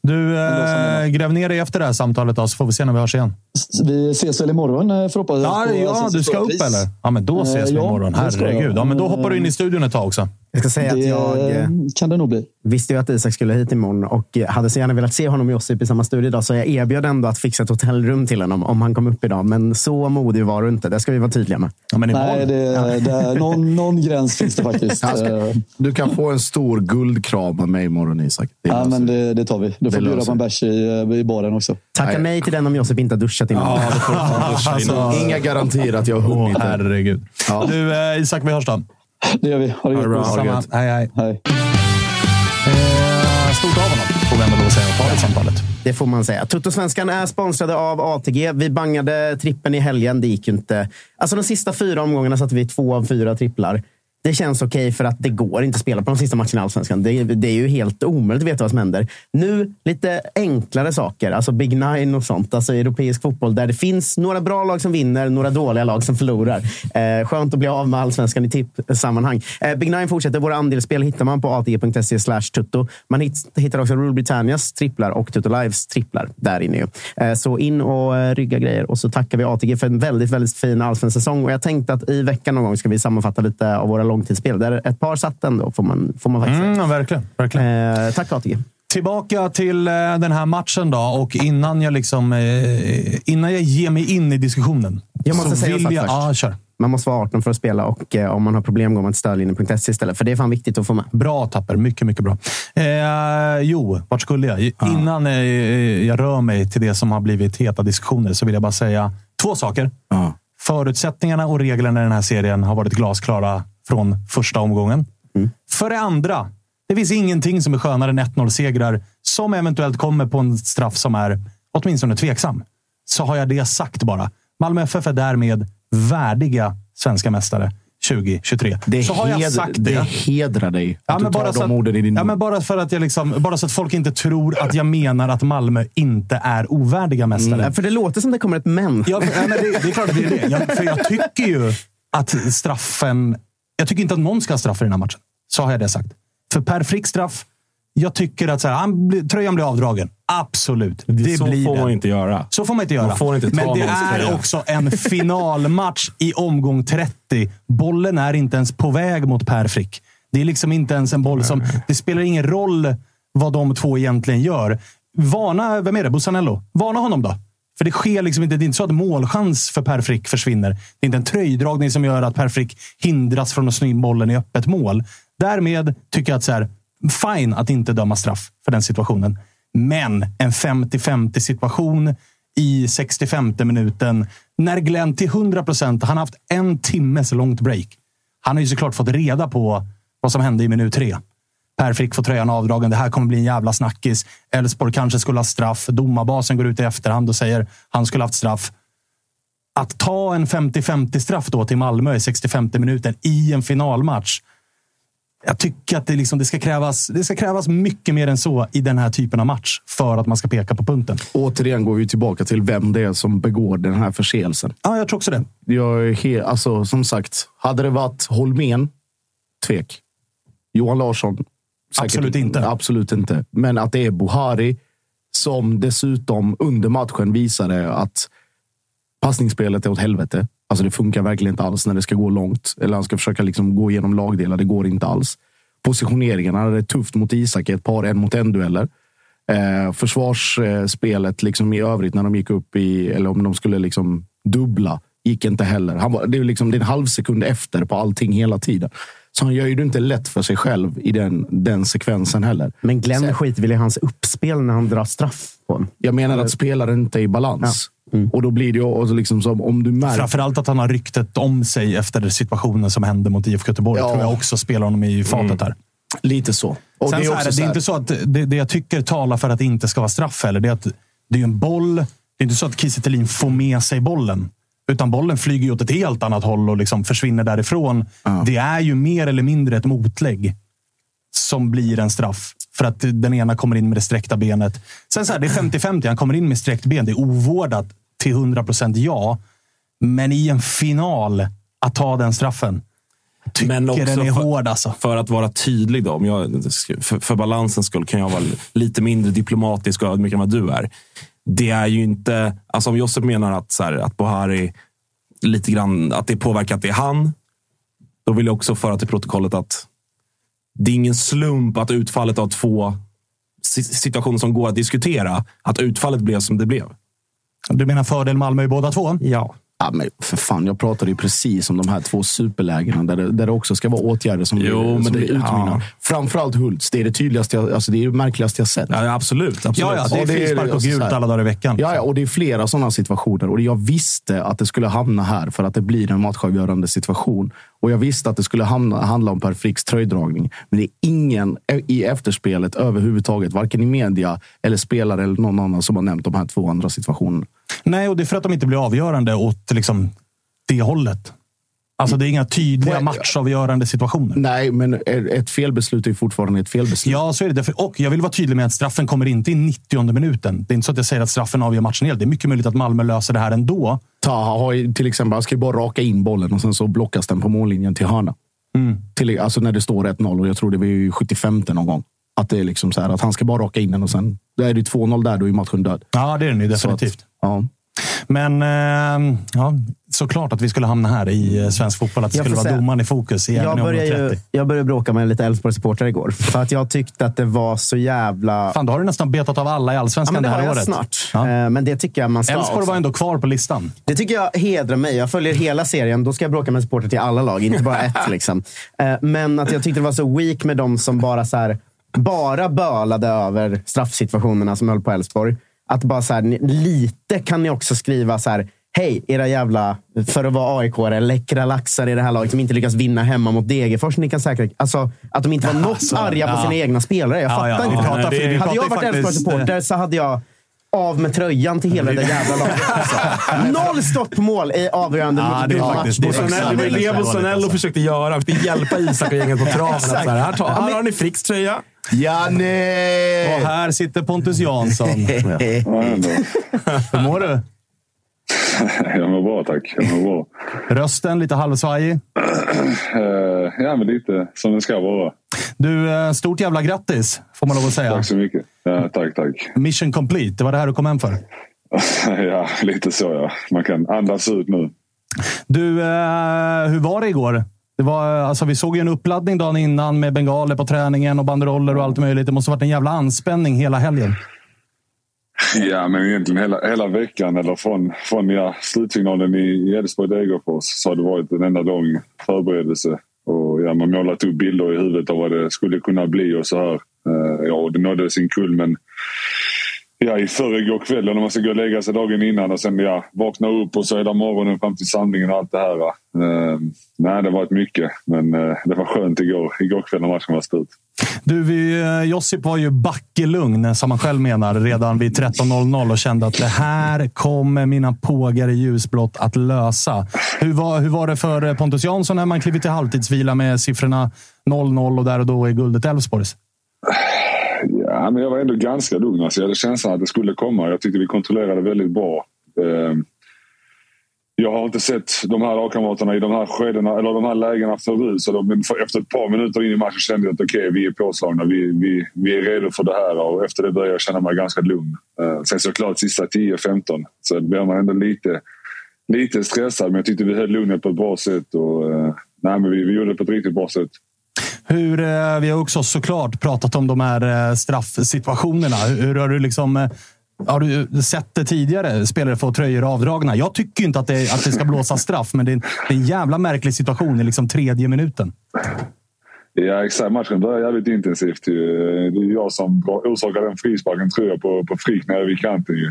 Du, eh, gräv ner dig efter det här samtalet då, så får vi se när vi hörs igen. Vi ses väl imorgon eh, förhoppningsvis. Ja, ja du ska upp Pris. eller? Ja, men då ses vi Eh, ja, imorgon. Herregud. Ja, men då hoppar du in i studion ett tag också. Jag ska säga att Det jag eh, kan det nog bli. visste ju att Isak skulle hit imorgon och eh, hade så gärna velat se honom och Josip i samma studio idag. Så jag erbjöd ändå att fixa ett hotellrum till honom om han kom upp idag. Men så modig var du inte. Det ska vi vara tydliga med. Ja, men Nej, det, det, någon, någon gräns finns det faktiskt. Eh, Du kan få en stor guldkram av mig imorgon Isak. Det Ja, men vi. det, det tar vi. Du får bjuda på en bärs i, eh, i baren också. Tacka Nej. nej till den om Josip inte har duschat innan. Ja, duscha innan. Alltså, Inga garantier att jag har hunnit. än. herregud. Ja. Du, eh, Isak, vi hörs då. Det gör vi. Ha det Ha det bra. gott. Ha det Samma. gött. Hej, hej. Hej. Eh, stort av honom, får vi ändå lov att säga. Ta det samtalet. Det får man säga. Tuttosvenskan är sponsrade av ATG. Vi bangade trippen i helgen. Det gick ju inte. Alltså de sista fyra omgångarna satte vi två av fyra tripplar. Det känns okej för att det går inte att spela på de sista matcherna i Allsvenskan. Det, det är ju helt omöjligt att veta vad som händer. Nu lite enklare saker, alltså Big Nine och sånt. Alltså europeisk fotboll där det finns några bra lag som vinner, några dåliga lag som förlorar. Eh, skönt att bli av med Allsvenskan i tippsammanhang. Eh, Big Nine fortsätter. Våra andelsspel hittar man på atg.se slash tutto. Man hitt- hittar också Rule Britannias tripplar och Tutto Lives tripplar där inne. Ju. Eh, så in och eh, rygga grejer. Och så tackar vi ATG för en väldigt, väldigt fin allsvensk säsong. Och jag tänkte att i veckan någon gång ska vi sammanfatta lite av våra långtidsspel. Där ett par satt ändå, får man, får man faktiskt Mm, ja, verkligen. verkligen. Eh, tack ATG. Tillbaka till eh, den här matchen då. Och innan jag, liksom, eh, innan jag ger mig in i diskussionen. Jag måste säga vill jag, först. Ja, kör. Man måste vara 18 för att spela och eh, om man har problem går man till stödlinjen.se istället. För det är fan viktigt att få med. Bra Tapper. Mycket, mycket bra. Eh, jo, vart skulle jag? Innan eh, jag rör mig till det som har blivit heta diskussioner så vill jag bara säga två saker. Ja. Förutsättningarna och reglerna i den här serien har varit glasklara från första omgången. Mm. För det andra, det finns ingenting som är skönare än 1-0-segrar som eventuellt kommer på en straff som är åtminstone tveksam. Så har jag det sagt bara. Malmö FF är därmed värdiga svenska mästare 2023. Det, så har jag sagt det hedrar dig att du tar de att, orden i din ja, men bara, för att jag liksom, bara så att folk inte tror att jag menar att Malmö inte är ovärdiga mästare. Eh, För det låter som det kommer ett men. Ja, för- ja, men det, det är klart att det är det. Jag, för jag tycker ju att straffen... Jag tycker inte att någon ska ha straff i den här matchen. Så har jag det sagt. För Per Frick straff. Jag tycker att så här, han, tröjan blir avdragen. Absolut. Det så blir får det. man inte göra. Så får man inte göra. Man får inte ta Men det är tröja. också en finalmatch i omgång 30. Bollen är inte ens på väg mot Per Frick. Det är liksom inte ens en boll som... Det spelar ingen roll vad de två egentligen gör. Varna, vem är det? Busanello. Varna honom då. För det sker liksom inte. Det är inte så att målchans för Per Frick försvinner. Det är inte en tröjdragning som gör att Per Frick hindras från att sno in bollen i öppet mål. Därmed tycker jag att så här, fine att inte döma straff för den situationen. Men en 50-50 situation i 65 minuten när Glenn till 100 procent, han har haft en timmes långt break. Han har ju såklart fått reda på vad som hände i minut tre. Per Frick får tröjan avdragen. Det här kommer bli en jävla snackis. Elfsborg kanske skulle ha straff. Domarbasen går ut i efterhand och säger han skulle haft straff. Att ta en 50-50 straff då till Malmö i 65 minuten i en finalmatch. Jag tycker att det, liksom, det, ska krävas, det ska krävas mycket mer än så i den här typen av match för att man ska peka på punkten. Återigen går vi tillbaka till vem det är som begår den här förseelsen. Ja, jag tror också det. Jag är alltså, som sagt, hade det varit Holmén, tvek. Johan Larsson, säkert- Absolut inte. Absolut inte. Men att det är Buhari som dessutom under matchen visade att passningsspelet är åt helvete. Alltså det funkar verkligen inte alls när det ska gå långt. Eller han ska försöka liksom gå igenom lagdelar. Det går inte alls. Hade det tufft mot Isak i ett par en mot en dueller. Eh, försvarsspelet liksom i övrigt när de gick upp i, eller om de skulle liksom dubbla, gick inte heller. Han var, det, är liksom, det är en halv sekund efter på allting hela tiden. Så han gör ju det inte lätt för sig själv i den, den sekvensen heller. Men Glenn skiter väl i hans uppspel när han drar straff på honom. Jag menar att spelaren inte är i balans. Och då blir det ju också liksom som om du märker... Framförallt att han har ryktet om sig efter situationen som hände mot IFK Göteborg. Ja. tror jag också spelar honom i fatet här. Lite så. Och Sen det är så är också det, så det är här- inte så att det, det jag tycker talar för att det inte ska vara straff heller. Det är att det är en boll. Det är inte så att Kiese får med sig bollen. Utan bollen flyger ju åt ett helt annat håll och liksom försvinner därifrån. Det är ju mer eller mindre ett motlägg som blir en straff. För att den ena kommer in med det sträckta benet. Sen så här, det är 50-50. Han kommer in med sträckt ben. Det är ovårdat till 100 procent ja. Men i en final, att ta den straffen. tycker Men också den är för- hård alltså. För att vara tydlig då, om jag, för, för balansens skull kan jag vara lite mindre diplomatisk och ödmjuk än vad du är. Det är ju inte... Alltså om Josep menar att, så här, att Bohari lite grann, att det påverkar att det är han. Då vill jag också föra till protokollet att det är ingen slump att utfallet av två si- situationer som går att diskutera, att utfallet blev som det blev. Du menar fördel Malmö i båda två? Ja. Ja, men för fan, jag pratade ju precis om de här två superlägena där det, där det också ska vara åtgärder som, Jo, blir, men som det- blir utmynnar. ja. Framförallt Hults. Det är det tydligaste, jag, alltså det är det märkligaste jag sett. Ja, absolut. absolut. Ja, ja, det är Och det är- frispark och alltså, gult så här- alla dagar i veckan. Ja, ja, och det är flera sådana situationer. Och jag visste att det skulle hamna här för att det blir en matchavgörande situation. Och jag visste att det skulle hamna, handla om Per Fricks tröjdragning. Men det är ingen i efterspelet överhuvudtaget, varken i media eller spelare eller någon annan som har nämnt de här två andra situationerna. Nej, och det är för att de inte blir avgörande åt liksom, det hållet. Alltså, det är inga tydliga matchavgörande situationer. Nej, men ett felbeslut är fortfarande ett felbeslut. Ja, så är det. Och jag vill vara tydlig med att straffen kommer inte i 90 minuten. Det är inte så att jag säger att straffen avgör matchen helt. Det är mycket möjligt att Malmö löser det här ändå. Taha har ju till exempel, han ska ju bara raka in bollen och sen så blockas den på mållinjen till hörna. Till, alltså när det står 1-0 och jag tror det var ju 75 någon gång. Att det är liksom så här att han ska bara raka in den och sen då är det 2-0 där, då är matchen död. Ja, det är den ju Så att- definitivt. ja. Men eh, ja, såklart att vi skulle hamna här i eh, svensk fotboll. Att det Jag skulle vara domaren i fokus i Jag började, ju, 30. jag började bråka med lite Elfsborg-supportrar igår. För att jag tyckte att det var så jävla... Fan, då har du nästan betat av alla i Ja, allsvenskan men det det här året. snart. Ja. Eh, Men det tycker jag man ska Elfsborg var ändå kvar på listan. Det tycker jag hedrar mig. Jag följer hela serien. Då ska jag bråka med supporter till alla lag, inte bara ett. Liksom. Men att jag tyckte det var så weak med de som bara så här, bara bölade över straffsituationerna som höll på Elfsborg. Att bara så här, lite kan ni också skriva så här. Hej, era jävla, för att vara aik läckra laxar i det här laget som inte lyckas vinna hemma mot Degerfors. Ni kan säkert, alltså, att de inte var något Alltså, arga på ja. sina egna spelare. Jag Ja, fattar ja, inte. vi pratar- hade vi jag varit faktiskt- Elfsborg-supporter så hade jag av med tröjan till hela det jävla laget. Alltså. Noll stoppmål i avgörande Ja, det är match. faktiskt- det Bolsonaro- faktiskt- Det var väldigt det dåligt, Bolsonaro alltså. försökte göra. Han försökte hjälpa Isak och gänget på traven. Här, här, tar, här har ni Fricks tröja. Janne! Och här sitter Pontus Jansson. Ja. Hur mår du? Jag mår bra tack. Jag mår bra. Rösten lite halvsvajig. Eh, ja, men lite som det ska vara. Du, eh, stort jävla grattis, får man lov att säga. Tack så mycket. Ja, tack, tack. Mission complete. Det var det här du kom hem för. ja, lite så ja. Man kan andas ut nu. Du, eh, hur var det igår? Det var, alltså, vi såg ju en uppladdning dagen innan med bengaler på träningen och banderoller och allt möjligt. Det måste ha varit en jävla anspänning hela helgen. Ja, men egentligen hela, hela veckan eller från, från ja, slutsignalen i i Elfsborg-Degerfors så har det varit en enda lång förberedelse. Och ja, man målat upp bilder i huvudet av vad det skulle kunna bli och så här. Eh, ja, och det nådde sin kulmen ja, i förrgår kväll när man ska gå och lägga sig dagen innan och sen ja, vakna upp och så hela morgonen fram till samlingen och allt det här. Uh, nej, det har varit mycket. Men uh, det var skönt igår, igår kväll när matchen var slut. Du, vi, eh, Josip var ju backelugn, som han själv menar, redan vid 13.00 och kände att det här kommer mina pågar i ljusblått att lösa. Hur var, hur var det för Pontus Jansson när man klivit till halvtidsvila med siffrorna 0-0 och där och då är guldet Elfsborgs? Ja, men jag var ändå ganska lugn. Alltså, jag hade känslan att det skulle komma. Jag tyckte vi kontrollerade väldigt bra. Ehm, jag har inte sett de här lagkamraterna i de här skedena, eller de här lägena förut. Så de, efter ett par minuter in i matchen kände jag att okej, vi är påslagna. Vi, vi, vi är redo för det här. Och efter det började jag känna mig ganska lugn. Ehm, sen såklart sista 10-15 så blev man ändå lite, lite stressad. Men jag tyckte vi höll lugnet på ett bra sätt. Och, eh, nej, men vi, vi gjorde det på ett riktigt bra sätt. Hur, eh, vi har också såklart pratat om de här eh, straffsituationerna. Hur, har du liksom... Eh, har du sett det tidigare? Spelare får tröjor avdragna. Jag tycker inte att det, att det ska blåsa straff, men det är, en, det är en jävla märklig situation i liksom tredje minuten. Ja, exakt. Matchen började jävligt intensivt. ju. Det är jag som orsakar den frisparken tror jag på, på Frick nere vid kanten. Ju.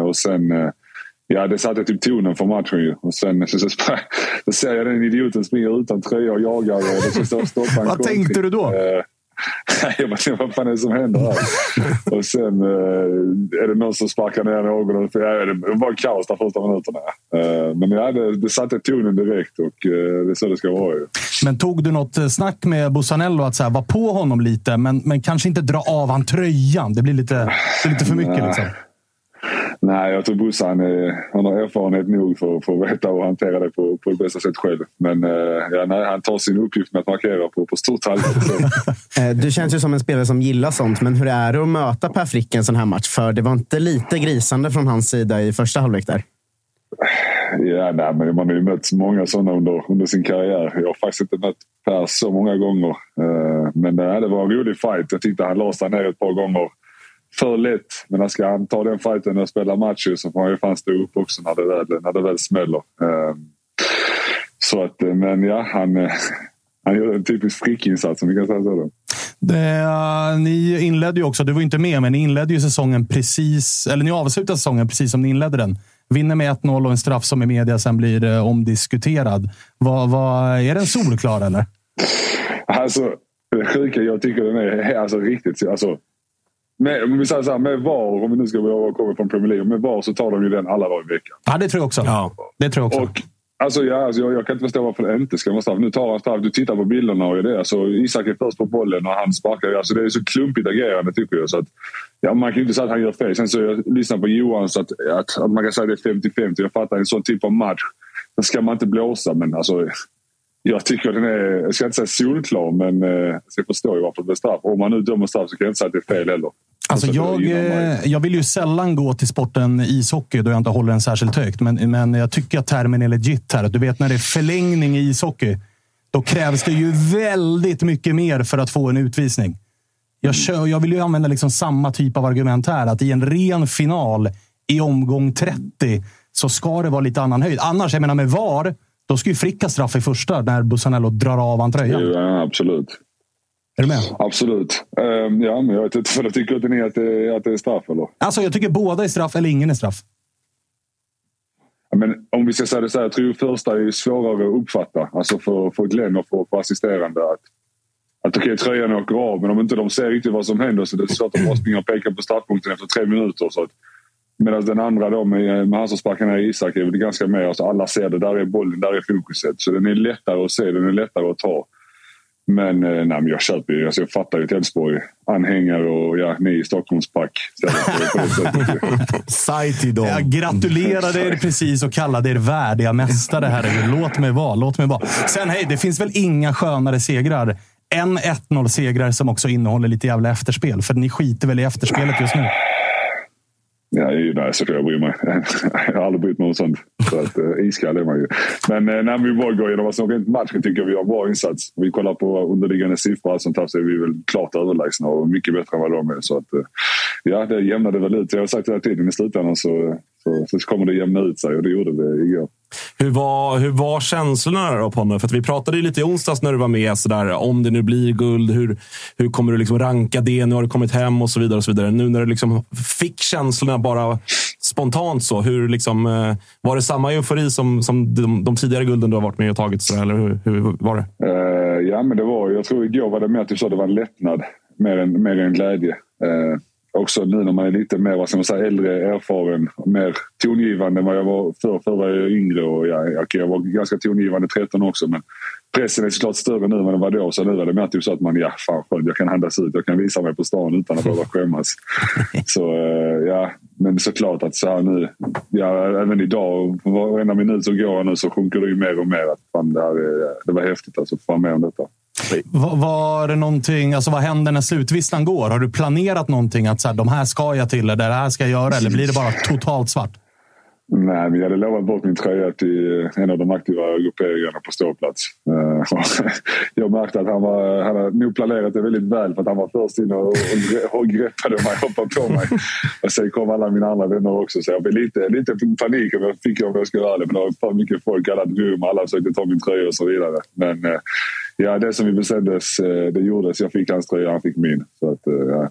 Och sen... Ja, det satte typ tonen för matchen ju. Och sen så, så, sprang- så ser jag den idioten springa utan tröja och jagar. Och det ska stoppa en Vad tänkte du då? Eh, jag bara, vad fan är det som händer här? och sen eh, är det någon som sparkar ner någon. Ja, det var kaos de första minuterna. Eh, men ja, det, det satte tonen direkt och eh, det är så det ska vara ju. Men tog du något snack med Bussanello att så här, vara på honom lite, men, men kanske inte dra av han tröjan? Det blir lite, det är lite för mycket. Liksom. Nej, jag tror Bosse han, har erfarenhet nog för, för att veta och hantera det på, på det bästa sätt själv. Men eh, ja, nej, han tar sin uppgift med att markera på, på stort allvar. Eh, du känns ju som en spelare som gillar sånt, men hur är det att möta Per Frick en sån här match? För det var inte lite grisande från hans sida i första halvlek där? Ja, nej, men man har ju mött många sådana under, under sin karriär. Jag har faktiskt inte mött Per så många gånger. Uh, men nej, det var en rolig fight. Jag tyckte han la sig ner ett par gånger för lätt. Men ska han ta den fighten och spela match så får han ju fan stå upp också när det väl, när det väl smäller. Uh, så att, eh, men ja, han, han gjorde en typisk frickinsats om vi kan säga så. Då. Det, uh, ni inledde ju också, du var inte med, men ni inledde ju säsongen precis, eller ni avslutade säsongen precis som ni inledde den. Vinner med 1-0 och en straff som i media sen blir omdiskuterad. Vad, vad, är den solklar eller? Alltså, det sjuka, jag tycker den är alltså, riktigt... Alltså, med, om vi säger så här, med VAR, om vi nu ska komma från Premier League, med VAR så tar de ju den alla dagar i veckan. Ja, det tror jag också. Ja. Det tror jag också. Och, Alltså, ja, alltså jag, jag, kan inte förstå varför det inte ska vara straff. Nu tar han straff. Du tittar på bilderna och det. Alltså, Isak är först på bollen och han sparkar. Alltså, det är så klumpigt agerande tycker jag. Så att, ja, man kan ju inte säga att han gör fel. Sen så jag lyssnar på Johan så att, att, att man kan säga att det är 50-50. Jag fattar en sån typ av match. Den ska man inte blåsa men alltså. Jag tycker den är, jag ska inte säga solklar men eh, jag förstår ju varför det är straff. Om man nu dömer straff så kan jag inte säga att det är fel heller. Alltså jag, eh, jag vill ju sällan gå till sporten ishockey då jag inte håller den särskilt högt. Men, men jag tycker att termen är legit här. Du vet när det är förlängning i ishockey. Då krävs det ju väldigt mycket mer för att få en utvisning. Jag, kör, jag vill ju använda liksom samma typ av argument här. Att i en ren final i omgång 30 så ska det vara lite annan höjd. Annars, jag menar med VAR, då ska ju Fricka straff i första när Bussanello drar av han tröjan. Ja, absolut. Är du med? Absolut. Um, ja, men jag vet inte vad tycker att ni att det, att det är straff eller? Alltså, jag tycker båda är straff eller ingen är straff. Men om vi ska säga det så här, jag tror första är svårare att uppfatta. Alltså för, för Glenn och för, för assisterande. Att, att okej, okay, tröjan åker av, men om inte de ser riktigt vad som händer så det är svårt att bara springa och peka på startpunkten efter tre minuter. Så att, Medan den andra då med, med han som sparkar ner Isak är väl ganska mer, alltså alla ser det. Där är bollen, där är fokuset. Så den är lättare att se, den är lättare att ta. Men, eh, nej, men jag köper ju. Alltså jag fattar ju att Elfsborg anhängare och ja, ni i Stockholmspack Sajt dem. Jag gratulerar er precis och kallade er värdiga mästare. Herregud. Låt mig vara. Låt mig vara. Sen hej, det finns väl inga skönare segrar än 1-0-segrar som också innehåller lite jävla efterspel. För ni skiter väl i efterspelet just nu? Ja, nej, så jag bryr mig. Jag har aldrig brytt mig om sånt. Så att, uh, iskall är man ju. Men uh, när vi bara går igenom vad som matchen tycker jag vi har en bra insats. Vi kollar på underliggande siffror och sånt här så är vi väl klart överlägsna och mycket bättre än vad de är. Så att, uh, ja, det jämnade väl ut. Jag har sagt hela tiden i slutändan så, så, så kommer det jämna ut sig och det gjorde det igår. Hur var, hur var känslorna då Ponne? För vi pratade ju lite i onsdags när du var med. Så där, om det nu blir guld, hur, hur kommer du liksom ranka det? Nu har du kommit hem och så vidare. och så vidare. Nu när du liksom fick känslorna bara spontant så. Hur liksom, eh, var det samma eufori som, som de, de tidigare gulden du har varit med och tagit? Så där, eller hur, hur var det? Uh, ja, men det var Jag tror igår var det mer typ så det var en lättnad mer än, mer än glädje. Uh, också nu när man är lite mer vad ska man säga, äldre, erfaren, mer tongivande än vad jag var förr. Förr var jag yngre och ja, okay, jag var ganska tongivande 13 också. Men pressen är såklart större nu än den var då. Så nu är det mer typ så att man, ja fan skönt, jag kan andas ut. Jag kan visa mig på stan utan att behöva skämmas. så eh, ja, men såklart att så här nu, ja, även idag, varenda minut som går nu så sjunker det ju mer och mer. Att fan, det, här är, det var häftigt alltså, att få vara med om detta. Var det någonting, alltså vad händer när slutvisslan går? Har du planerat någonting? Att så här, de här ska jag till, eller det här ska jag göra? Eller blir det bara totalt svart? Nej, men jag hade lovat bort min tröja till en av de aktiva grupperingarna på ståplats. Eh, jag märkte att han, var, han hade nog planerat det väldigt väl för att han var först in och, och, greppade mig och hoppade på mig. Och sen kom alla mina andra vänner också så jag blev lite, lite panik om jag fick om jag skulle göra det. Men det var för mycket folk, alla rum, alla försökte ta min tröja och så vidare. Men eh, ja, det som vi bestämdes, eh, det gjordes. Jag fick hans tröja, han fick min. Så att,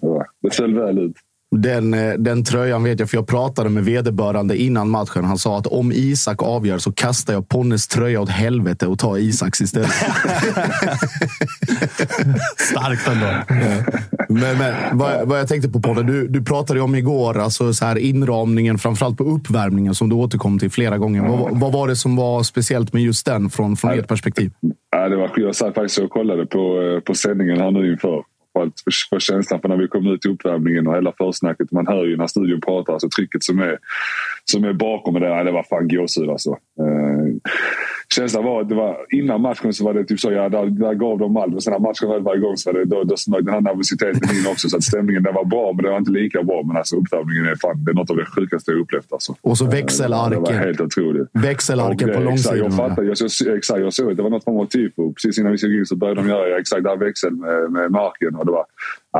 ja, det föll väl ut. Den, eh, den tröjan vet jag, för jag pratade med vederbörande innan matchen. Han sa att om Isak avgör så kastar jag Ponnes tröja åt helvete och tar Isaks istället. Starkt ändå. Men, men vad, vad, jag tänkte på Ponne, du, du pratade om igår, alltså så här inramningen, framförallt på uppvärmningen som du återkom till flera gånger. Mm. Vad, vad, var det som var speciellt med just den från, från ert perspektiv? Ja, det var, jag satt faktiskt och kollade på, eh, på sändningen här nu inför fall för känslan för när vi kom ut i uppvärmningen och hela försnacket. Man hör ju när studion pratar, alltså trycket som är, som är bakom det. Nej, det var fan gåshud alltså. Eh, känslan var att det var, innan matchen så var det typ så, ja, där, där gav de allt. Men sen när matchen väl var igång så var det, då, då smög den här nervositeten in också. Så att stämningen den var bra, men det var inte lika bra. Men alltså uppvärmningen är fan, det är något av det sjukaste jag upplevt. Alltså. Och så Eh, växelarken. Det var helt otroligt. Växelarken på det- exakt, Jag långsidan. fattar. Jag, så, exakt, jag såg att det var något form av tifo. Precis innan vi såg in så började de göra exakt det här växel med, med marken. Och det, var,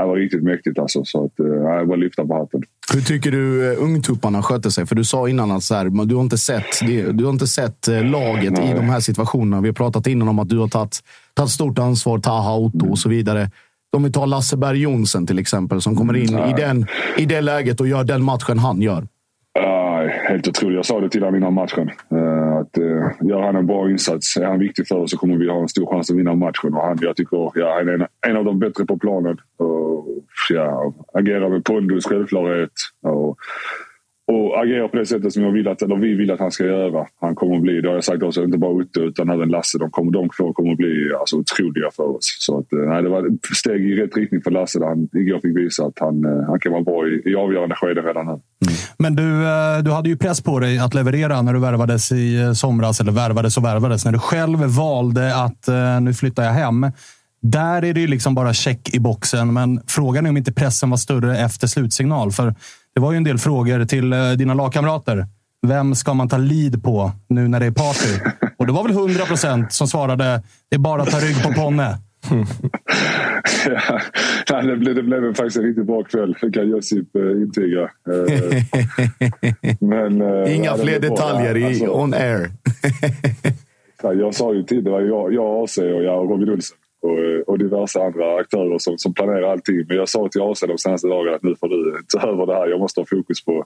det var riktigt mäktigt alltså. Så att, eh, ja, jag bara lyfta på hatten. Hur tycker du eh, ungtupparna skötte sig? För du sa innan att så här, du, har inte sett, du har inte sett eh, laget i de här situationerna. Vi har pratat innan om att du har tagit, tagit stort ansvar, Taha, Otto och så vidare. Om vi tar Lasse Berg Jonsson till exempel, som kommer in i, den, i det läget och gör den matchen han gör. Helt otroligt. Jag sa det till honom innan matchen. Eh, att uh, Gör han en bra insats, är han viktig för oss så kommer vi ha en stor chans att vinna matchen. Och han, jag tycker ja, han är en, en av de bättre på planen. Och, ja, agerar med pondus, självklarhet. Och, och agera på det sättet som jag vill att, eller vi vill att han ska göra. Han kommer att bli, det har jag sagt också, inte bara Otto utan även Lasse. De, kommer, de två kommer att bli alltså, otroliga för oss. Så att, eh, nej, det var ett steg i rätt riktning för Lasse där han igår fick visa att han, eh, han kan vara bra i, i avgörande skeden redan nu. Mm. Men du, eh, du hade ju press på dig att leverera när du värvades i somras. Eller värvades och värvades. När du själv valde att nu flyttar jag hem. Där är det ju liksom bara check i boxen. Men frågan är om inte pressen var större efter slutsignal. För det var ju en del frågor till eh, dina lagkamrater. Vem ska man ta lead på nu när det är party? Och det var väl 100 procent som svarade det är bara att ta rygg på Ponne. Ja, det, blev, det blev faktiskt en riktigt bra kväll. Det kan Josip intyga. Men, eh, Inga ja, fler bra. detaljer i Alltså, on air. ja, Jag sa ju till det var jag, jag AC och jag och Robin Olsen och, eh, och diverse andra aktörer som, som planerar allting. Men jag sa till AC de senaste dagarna att nu får du ta över det här. Jag måste ha fokus på,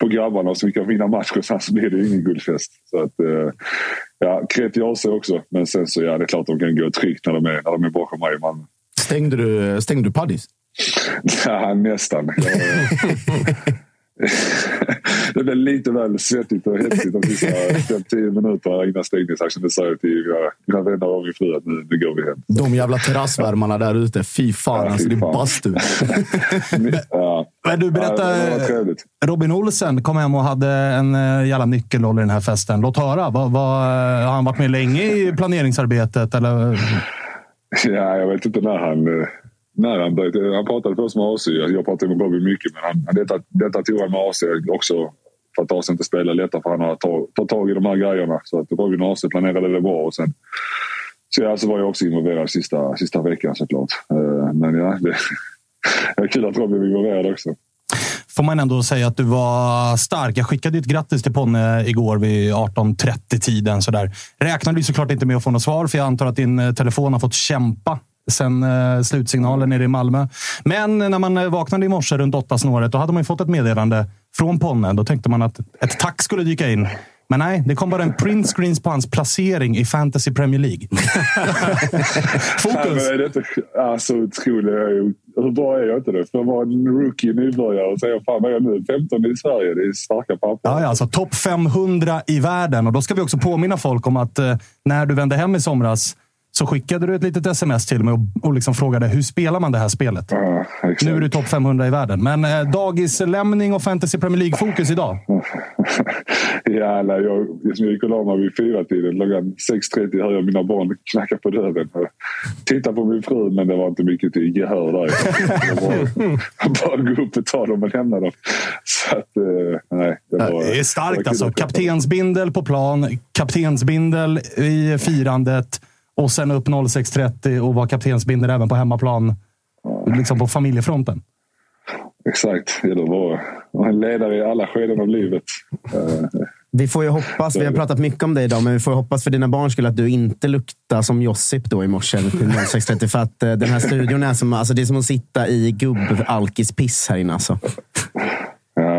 på grabbarna så vi kan vinna matchen. Annars blir det ingen guldfest. Så att, eh, ja, kredd till AC också. Men sen så ja, det är klart de kan gå tryggt när de är, när de är bakom mig Malmö. Stängde du, stängde du Paddis? Ja, nästan. det blev lite väl svettigt och hetsigt de sista tio minuterna innan stängningsaction. Det sa jag till mina, mina vänner och min fru att nu, nu går vi hem. De jävla terrassvärmarna där ute. Fy fan, Ja, alltså, fy det är bastu. Ja. Men du, berätta. Ja, var. Robin Olsen kom hem och hade en eh, jävla nyckelroll i den här festen. Låt höra. Vad, vad, har han varit med länge i planeringsarbetet? Eller? Ja, jag vet inte när han... När han, började, han pratade först med AC. Jag pratade med Bobby mycket, men han, detta, detta tog han med AC också. För att AC inte spelar lättare för han har tagit ta tag i de här grejerna. Så att Robin och AC planerade det bra. Och sen, så ja, så var jag också involverad sista, sista veckan såklart. Eh, men ja, det, det är kul att Robin var involverad också. Får man ändå säga att du var stark. Jag skickade ett grattis till Ponne igår vid 18.30-tiden. Räknade ju såklart inte med att få något svar, för jag antar att din eh, telefon har fått kämpa sen eh, slutsignalen nere i Malmö. Men när man eh, vaknade i morse runt åtta snåret, då hade man ju fått ett meddelande från Ponne. Då tänkte man att ett tack skulle dyka in. Men nej, det kom bara en print screens på hans placering i Fantasy Premier League. Nej, men är det inte, alltså, otroligt. Hur bra är jag inte det? För att vara en rookie nybörjare och säga fan vad är jag nu? 15 i Sverige. Det är starka papper. Ja, ja, alltså topp 500 i världen. Och då ska vi också påminna folk om att eh, när du vände hem i somras så skickade du ett litet sms till mig och, och liksom frågade hur spelar man det här spelet? Ja. Nu är du topp 500 i världen. Men eh, dagislämning och Fantasy Premier League-fokus idag. Nej, jag, jag gick och la mig vid fyra tiden. Klockan 6.30 hör jag mina barn knacka på dörren. Jag Tittade på min fru, men det var inte mycket till gehör där. Jag bara, bara gå upp och ta dem och lämna dem. Så att, eh, nej. Det, var, Det är var starkt alltså. att träffa dem. Kaptensbindel på plan, kaptensbindel i firandet och sen upp 06.30 och vara kaptensbindel även på hemmaplan. Liksom på familjefronten. Exakt. Det vara en ledare i alla skeden av livet. Eh, Vi får ju hoppas, vi har pratat mycket om det idag, men vi får ju hoppas för dina barns skull att du inte luktar som Josip då i morse till 06.30. För att eh, den här studion är som, alltså det är som att sitta i gubb-alkis-piss här inne. Alltså.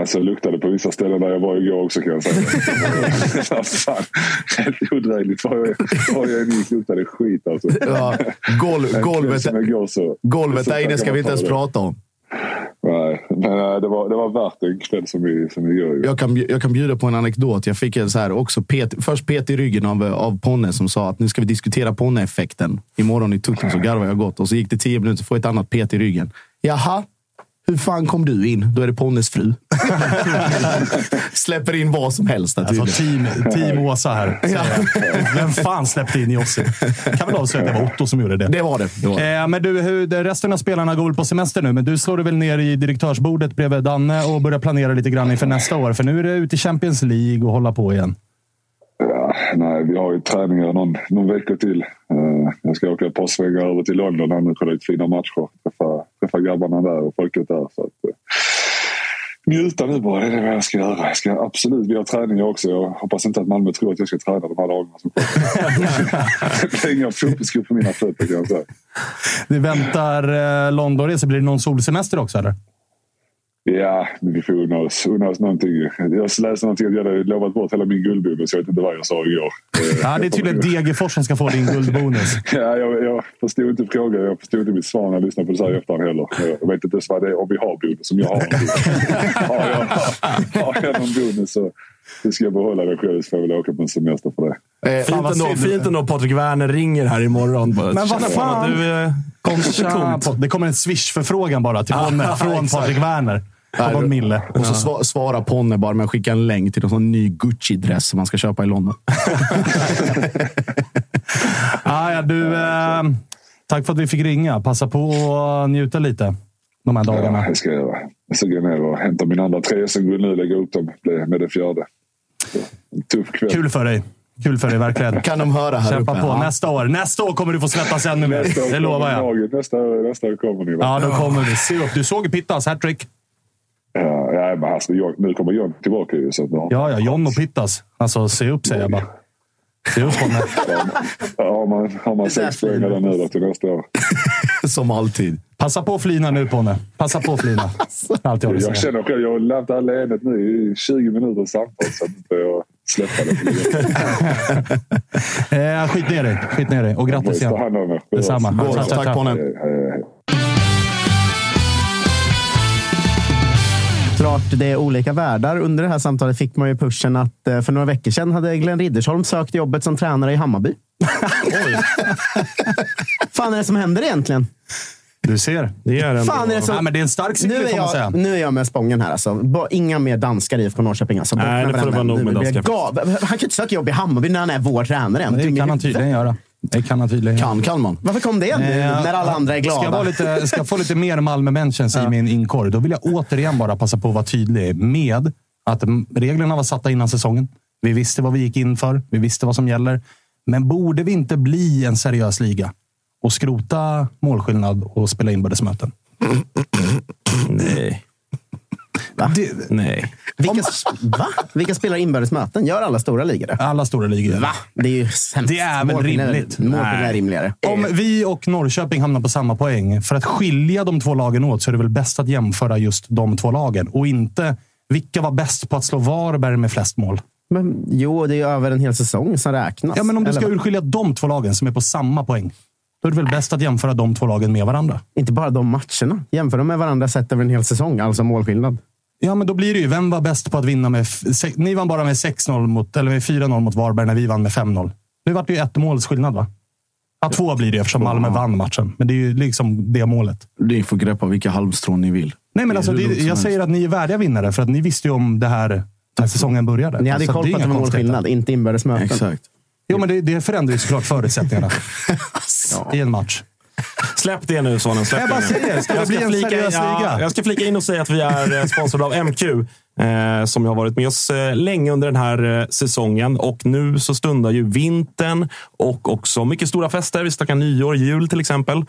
Så luktade det på vissa ställen där jag var igår också kan jag säga. Fan, helt odrägligt. Var jag, var jag gick luktade det skit alltså. Ja, golv, golvet, så- golvet där inne ska vi inte ens det. prata om. Nej, men eh, det var, det var värt en kväll som vi, som vi gör. Jag kan, jag kan bjuda på en anekdot. Jag fick en så här också pet, först pet i ryggen av, av Ponne som sa att nu ska vi diskutera Ponne-effekten. Imorgon i tutten så garvar jag gott. Och så gick det tio minuter får ett annat pet i ryggen. Jaha, hur fan kom du in? Då är det Ponnes fru. Släpper in vad som helst. Alltså team, team Åsa här. Vem fan släppte in Jossi? Kan väl avslöja att det var Otto som gjorde det. Det var det. det, var det. Eh, men du, hur, resten av spelarna går väl på semester nu, men du slår dig väl ner i direktörsbordet bredvid Danne och börjar planera lite grann inför nästa år. För nu är det ute i Champions League och hålla på igen. Ja, nej, vi har ju träningar någon, någon vecka till. Eh, jag ska åka ett par svängar över till London här nu och kolla lite fina matcher. Träffa, träffa grabbarna där och folket där. Så att, eh, njuta nu bara, det är det jag ska göra. Jag ska absolut, vi har träningar också. Jag hoppas inte att Malmö tror att jag ska träna de här dagarna som kommer. det blir inga fotbollsskor på mina fötter kan jag säga. Det väntar eh, Londonresor. Blir det någon solsemester också, eller? Ja, vi får unna oss, unna oss någonting. Jag läste någonting att jag hade lovat bort hela min guldbonus. Jag vet inte vad jag sa igår. Eh, Ja, det är tydligen Degerfors som ska få din guldbonus. Ja, jag, jag förstod inte frågan. Jag förstod inte mitt svar när jag lyssnade på det så här i efterhand heller. Jag vet inte ens vad det är om vi har bonus. Som jag har. har, jag, har jag någon bonus så det ska jag behålla det själv så får jag väl åka på en semester för det. Eh, Fint ändå, fint ändå Patrik Werner ringer här imorgon. Men vad fan? Du, eh, på- det kommer en swish-förfrågan bara till Ponne från Patrik Werner. På någon mille. Och så sva- svarar Ponne bara med att skicka en länk till någon sån ny Gucci-dress som man ska köpa i London. Ah, ja, du, eh, tack för att vi fick ringa. Passa på att njuta lite de här Ja, dagarna. jag ska göra. Jag ska gå ner och hämta min andra tre SM-guld nu och lägga upp dem med det fjärde. Så, en tuff kväll. Kul för dig. Kul för dig, verkligen. Kan de höra här Kämpa uppe? på. Ja. Nästa år. Nästa år kommer du få svettas ännu mer. Nästa år Det lovar jag. laget. Nästa, nästa år kommer ni. va? Ja, då kommer vi. Se upp. Du såg ju Pittas hattrick. Ja, ja, men alltså, jag, nu kommer John tillbaka ju. Så ja. Ja, ja. John och Pittas. Alltså, se upp säger jag bara. Se upp Ponne. Har man, har man sex poäng redan nu då till nästa år? Som alltid. Passa på att flina nu Ponne. Passa på att flina. Allt jag vill Jag säga. känner själv, jag har lämnat det här leendet nu i 20 minuter samtal så att inte jag släpper det. Eh, skit ner dig. Skit ner dig. Och grattis igen. Detsamma. Tja, Tack tja. Ponne. Klart det är olika världar. Under det här samtalet fick man ju pushen att eh, för några veckor sedan hade Glenn Riddersholm sökt jobbet som tränare i Hammarby. fan är det som händer egentligen? Du ser. det är en Fan är det som... Ja, men det är en stark nu, signal är får man säga. jag, nu är jag med Spången här. Alltså. Bara Inga mer danskar i IFK Norrköping. Alltså. Nej, det får det vara nog med Nu jag danskar Han kan inte söka jobb i Hammarby när han är vår tränare. än. Det kan han tydligen göra. Det kan han tydligen. Kan, kan man. Varför kom det nu Eh, när alla andra är glada? Ska jag, vara lite, ska jag få lite mer Malmö-mentions i min inkorg, då vill jag återigen bara passa på att vara tydlig med att reglerna var satta innan säsongen. Vi visste vad vi gick in för. Vi visste vad som gäller. Men borde vi inte bli en seriös liga och skrota målskillnad och spela inbördesmöten? Nej. Det, Nej. Vilka, va? Vilka spelar inbördes möten? Gör alla stora ligor det? alla stora ligor. Va? Det är ju sämst. Det är väl rimligt? Målskillnad är Nej. rimligare. Om vi och Norrköping hamnar på samma poäng, för att skilja de två lagen åt så är det väl bäst att jämföra just de två lagen och inte vilka var bäst på att slå Varberg med flest mål. Men, jo, det är ju över en hel säsong som räknas. Ja, men om du Eller ska vad? urskilja de två lagen som är på samma poäng, då är det väl bäst att jämföra de två lagen med varandra. Inte bara de matcherna. Jämför dem med varandra sett över en hel säsong. Alltså målskillnad. Ja, men då blir det ju, vem var bäst på att vinna med... Ni vann bara med 6-0 mot, eller med 4-0 mot Varberg när vi vann med 5-0. Nu vart det ju ett måls skillnad, va? Ja, två blir det eftersom Malmö vann matchen. Men det är ju liksom det målet. Ni får greppa vilka halmstrån ni vill. Nej, men alltså, det, jag säger att ni är värdiga vinnare, för att ni visste ju om det här när säsongen började. Ni hade ju Så koll på att det var målskillnad, inte inbördes möten. Exakt. Jo, men det, det förändrar ju såklart förutsättningarna i en match. Släpp det nu Svanen. Släpp Jag bara säger, ska det bli en flika in- seriös ja? Jag ska flika in och säga att vi är eh, sponsrade av MQ. Eh, som har varit med oss eh, länge under den här eh, säsongen. Och nu så stundar ju vintern och också mycket stora fester. Vi snackar nyår, jul till exempel.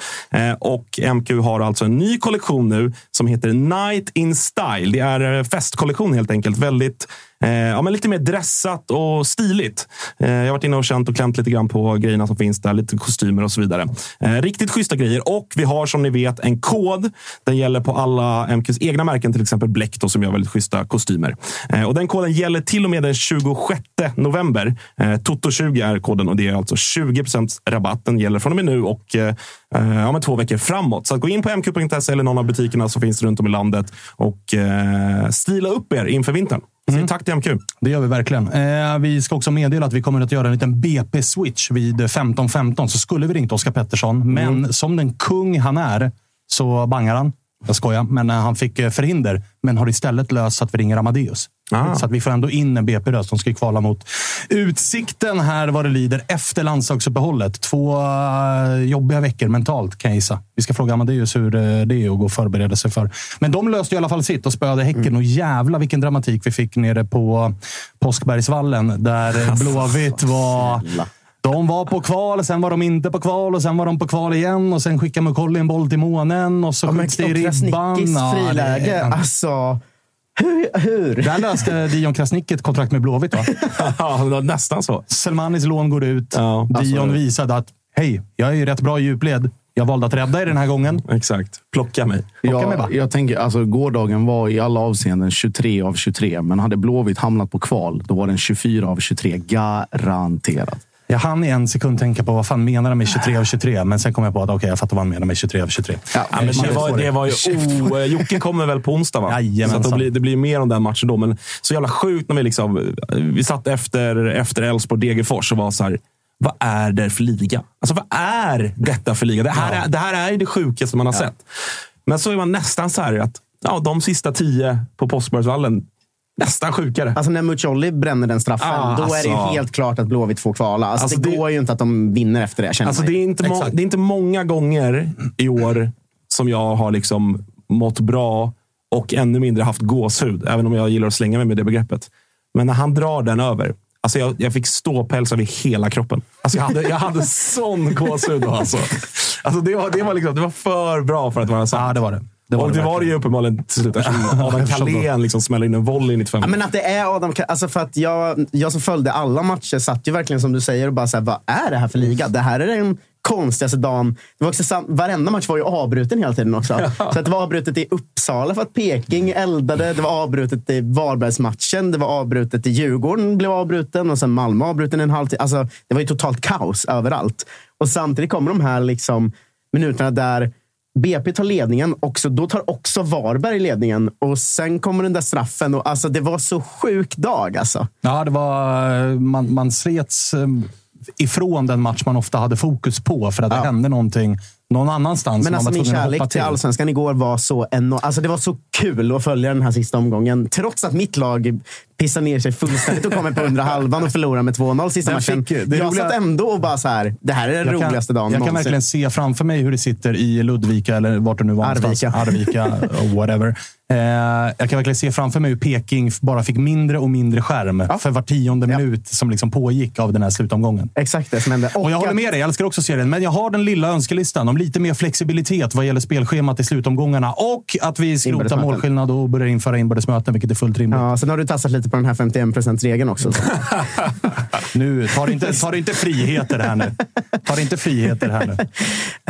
Och MQ har alltså en ny kollektion nu som heter Night in Style. Det är festkollektion helt enkelt. Väldigt Eh, ja, men lite mer dressat och stiligt. Eh, jag har varit inne och känt och klämt lite grann på grejerna som finns där. Lite kostymer och så vidare. Eh, riktigt schyssta grejer. Och vi har som ni vet en kod. Den gäller på alla MQs egna märken, till exempel Bleck då, som gör väldigt schyssta kostymer. Eh, och den koden gäller till och med den 26 november. Eh, Toto20 är koden och det är alltså 20 rabatt. Den gäller från och med nu och eh, eh om två veckor framåt. Så att gå in på mq.se eller någon av butikerna som finns runt om i landet och eh, stila upp er inför vintern. Säg tack till MQ. Det gör vi verkligen. Eh, vi ska också meddela att vi kommer att göra en liten BP-switch vid 15.15. Så skulle vi ringt Oskar Pettersson, men som den kung han är så bangar han. Jag skojar, men eh, han fick eh, förhinder. Men har istället löst så att vi ringer Amadeus. Ah. Så att vi får ändå in en BP-röst. De ska kvala mot Utsikten här vad det lider efter landslagsuppehållet. Två eh, jobbiga veckor mentalt kan jag gissa. Vi ska fråga Amadeus hur eh, det är att gå och förbereda sig för. Men de löste i alla fall sitt och spöade Häcken. Och jävla vilken dramatik vi fick nere på Påskbergsvallen. Där eh, Blåvitt var... De var på kval, sen var de inte på kval och sen var de på kval igen. Och sen skickade McCauley en boll till månen och så Ja, skjuts det i ribban. Friläge. Alltså, hur? hur? Där löste Dion Krasniqi ett kontrakt med Blåvitt, va? Ja, nästan så. Selmanis lån går ut. Ja, Dion alltså- visade att hej, jag är ju rätt bra i djupled. Jag valde att rädda er den här gången. Exakt. Plocka mig. Plocka mig bara. Jag, jag tänker, alltså, gårdagen var i alla avseenden 23 av 23. Men hade Blåvitt hamnat på kval, då var den 24 av 23. Garanterat. Jag hann i en sekund tänka på vad fan menar han med 23 av 23, men sen kom jag på att okej, jag fattar vad han menar med 23 av 23. Ja, Ja, men det, var, det var ju... Oh, Jocke kommer väl på onsdag, va? Jajamensan. Så att det, blir, det blir mer om den matchen då. Men så jävla sjukt när vi liksom... Vi satt efter efter Elfsborg Degerfors och var så här... Vad är det för liga? Alltså vad är detta för liga? Det här, är, det här är ju det sjukaste man har sett. Men så är man nästan så här att ja, de sista tio på Påskbergsvallen, nästan sjukare. Alltså när Mucolli bränner den straffen, Ah, då är det ju alltså. helt klart att Blåvitt får kvala. Alltså, Alltså, det, det- går ju inte att de vinner efter det, känner Alltså, det, är inte det är inte många gånger i år som jag har liksom mått bra och ännu mindre haft gåshud. Även om jag gillar att slänga mig med det begreppet. Men när han drar den över. Alltså jag, jag fick ståpäls över hela kroppen. Alltså jag, hade, jag hade sån gåshud då. Alltså. Alltså det, var, det, var liksom, det var för bra för att vara sant. Ja, det var det. Det var och det, var det ju uppenbarligen till slut. Adam Carlén liksom smäller in en volley i 95. Ja, men att det är Adam alltså för att jag, jag som följde alla matcher satt ju verkligen som du säger och bara så här, vad är det här för liga? Det här är den konstigaste dagen. Det var också sam- varenda match var ju avbruten hela tiden också. Så att det var avbrutet i Uppsala för att Peking eldade. Det var avbrutet i Varbergsmatchen. Det var avbrutet i Djurgården blev avbruten och sen Malmö avbruten en halvtimme. Alltså, det var ju totalt kaos överallt. Och samtidigt kommer de här liksom minuterna där BP tar ledningen, också, då tar också Varberg ledningen. Och sen kommer den där straffen. Och, alltså, det var så sjuk dag alltså. Ja, det var... Man, man slets eh, ifrån den match man ofta hade fokus på för att det Ja. hände någonting någon annanstans. Men alltså min kärlek hoppa till allsvenskan igår var så enorm. Alltså det var så kul att följa den här sista omgången. Trots att mitt lag pissade ner sig fullständigt och kommer på undra halvan och förlorar med 2-0 sista Den matchen. fick- det jag roliga- satt ändå och bara så här. Det här är den Jag kan- roligaste dagen Jag kan någonsin. verkligen se framför mig hur det sitter i Ludvika eller vart det nu var. Arvika. Arvika. och whatever. Eh, jag kan verkligen se framför mig hur Peking bara fick mindre och mindre skärm Ja. för var tionde Ja. minut som liksom pågick av den här slutomgången. Exakt det som hände. Och jag håller med dig, jag älskar också serien. Men jag har den lilla önskelistan om lite mer flexibilitet vad gäller spelschemat i slutomgångarna. Och att vi skrotar målskillnad och börjar införa inbördes möten, vilket är fullt rimligt. Ja, sen har du tassat lite på den här 51%-regeln också. Nu, ta inte, ta inte friheter här nu. Ta inte friheter här nu.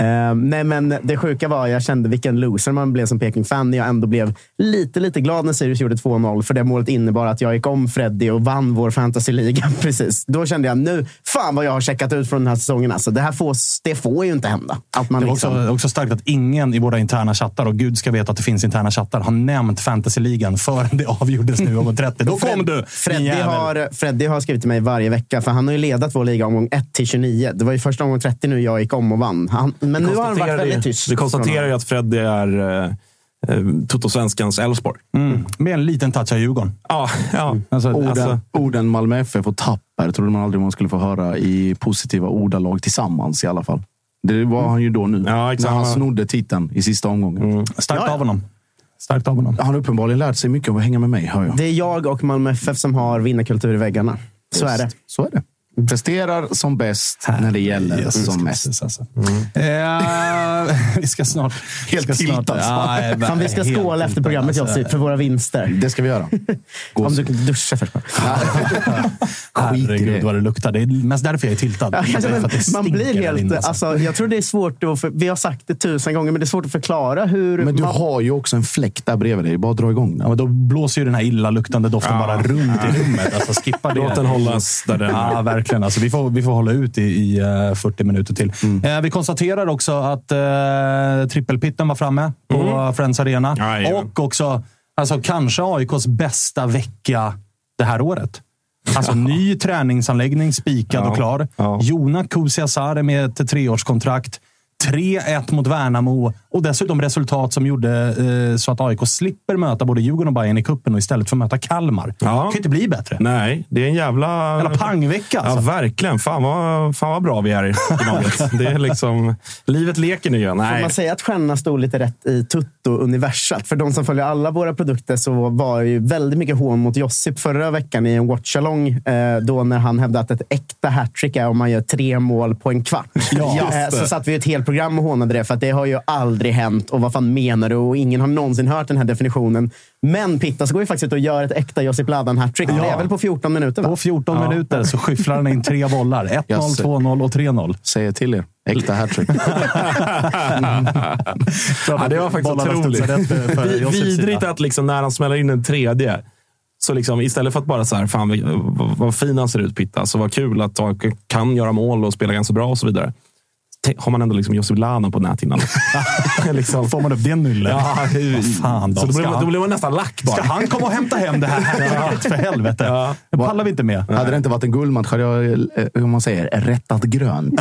Eh, nej, men det sjuka var, jag kände vilken loser man blev som Peking-fan när jag ändå blev lite, lite glad när Sirius gjorde 2-0. För det målet innebar att jag gick om Freddy och vann vår fantasyliga. Precis. Då kände jag, nu, fan vad jag har checkat ut från den här säsongen. Alltså, det här får, det får ju inte hända. Att man Det var liksom, också, också starkt att ingen i våra interna chattar, och gud ska veta att det finns interna chattar, har nämnt fantasyligan förrän det avgjordes nu omgång 30. Då kom du, Freddy har, Freddy har skrivit till mig varje vecka, för han har ju ledat vår liga omgång 1 till 29. Det var ju första omgång 30 nu jag gick om och vann. Han, men nu har han varit väldigt tyst. Vi konstaterar ju att Freddy är eh, eh, Toto-svenskans Elfsborg. Mm. Med en liten touch av Djurgården. Ja, ja. Alltså, Orden, Alltså- orden Malmö FF och Tapper trodde man aldrig man skulle få höra i positiva ordalag tillsammans i alla fall. Det var han ju då nu. Ja, exakt. när han snodde titeln i sista omgången. starkt Ja, ja. av honom. Starkt av honom. Han har uppenbarligen lärt sig mycket av att hänga med mig, hör jag. Det är jag och Malmö FF som har vinnarkultur i väggarna. Så är det. Så är det. Presterar som bäst när det gäller Jesus som mest. Alltså. Eh, vi ska snart... Helt ska snart, tiltad. Ja, är Fan, vi ska skåla efter programmet alltså. Josip, för våra vinster. Det ska vi göra. Om du kan duscha först. bara. Herregud det. vad det luktar. Det är mest därför jag är tiltad. Ja, det man blir helt... inne, alltså. Alltså, jag tror det är svårt att... För, vi har sagt det tusen gånger, men det är svårt att förklara hur... Men du man, har ju också en fläkt där bredvid dig. Bara dra igång Ja, den. men då blåser ju den här illaluktande doften bara runt i rummet. Alltså, skippa det. Låt den hållas där den Ja, verkligen. Alltså, vi, får, vi får hålla ut i, i eh, 40 minuter till. Mm. Eh, vi konstaterar också att uh, trippelpitten var framme på Friends Arena. Mm. Jajamän. och också alltså, kanske AIKs bästa vecka det här året. Alltså ny träningsanläggning spikad Ja. och klar. Ja. Jona Kusiasar med ett treårskontrakt. 3-1 mot Värnamo och dessutom resultat som gjorde eh, så att AIK slipper möta både Djurgården och Bayern i kuppen och istället får möta Kalmar. Det kan ju inte bli bättre. Nej, det är en jävla... Jävla pangvecka alltså. Ja, verkligen. Fan vad, fan vad bra vi är i laget. Det är liksom... Livet leker nu igen. Får Nej. man säga att stjärnorna stod lite rätt i Tutto-universat? För de som följer alla våra produkter så var ju väldigt mycket hån mot Josip förra veckan i en watchalong. Eh, då när han hävdade att ett äkta hattrick är om man gör tre mål på en kvart. Ja, eh, så satt vi ett helt program och hånade det, för att det har ju aldrig hänt. Och vad fan menar du? Och ingen har någonsin hört den här definitionen. Men Pittas går ju faktiskt ut och gör ett äkta Josip Ladan-hattrick. Det är väl på 14 minuter? Va? På 14 minuter så skyfflar han in tre bollar. 1-0, Jaså. 2-0 och 3-0. Säger till er. Äkta hattrick. Ja, det var faktiskt otroligt. Vidrigt att liksom när han smäller in en tredje, så liksom, istället för att bara så här, fan vad, vad fin han ser ut Pitta, så vad kul att AIK kan göra mål och spela ganska bra och så vidare. Har man ändå liksom Josip Lana på näthinnan. liksom. Får man upp det nyllet? Ja, Vad fan då? så då blir, man, då blir man nästan lack bara. Ska han komma och hämta hem det här för helvete? Det pallar vi inte med. Hade det inte varit en guldmatch hade jag, eh, hur man säger, rättat grönt.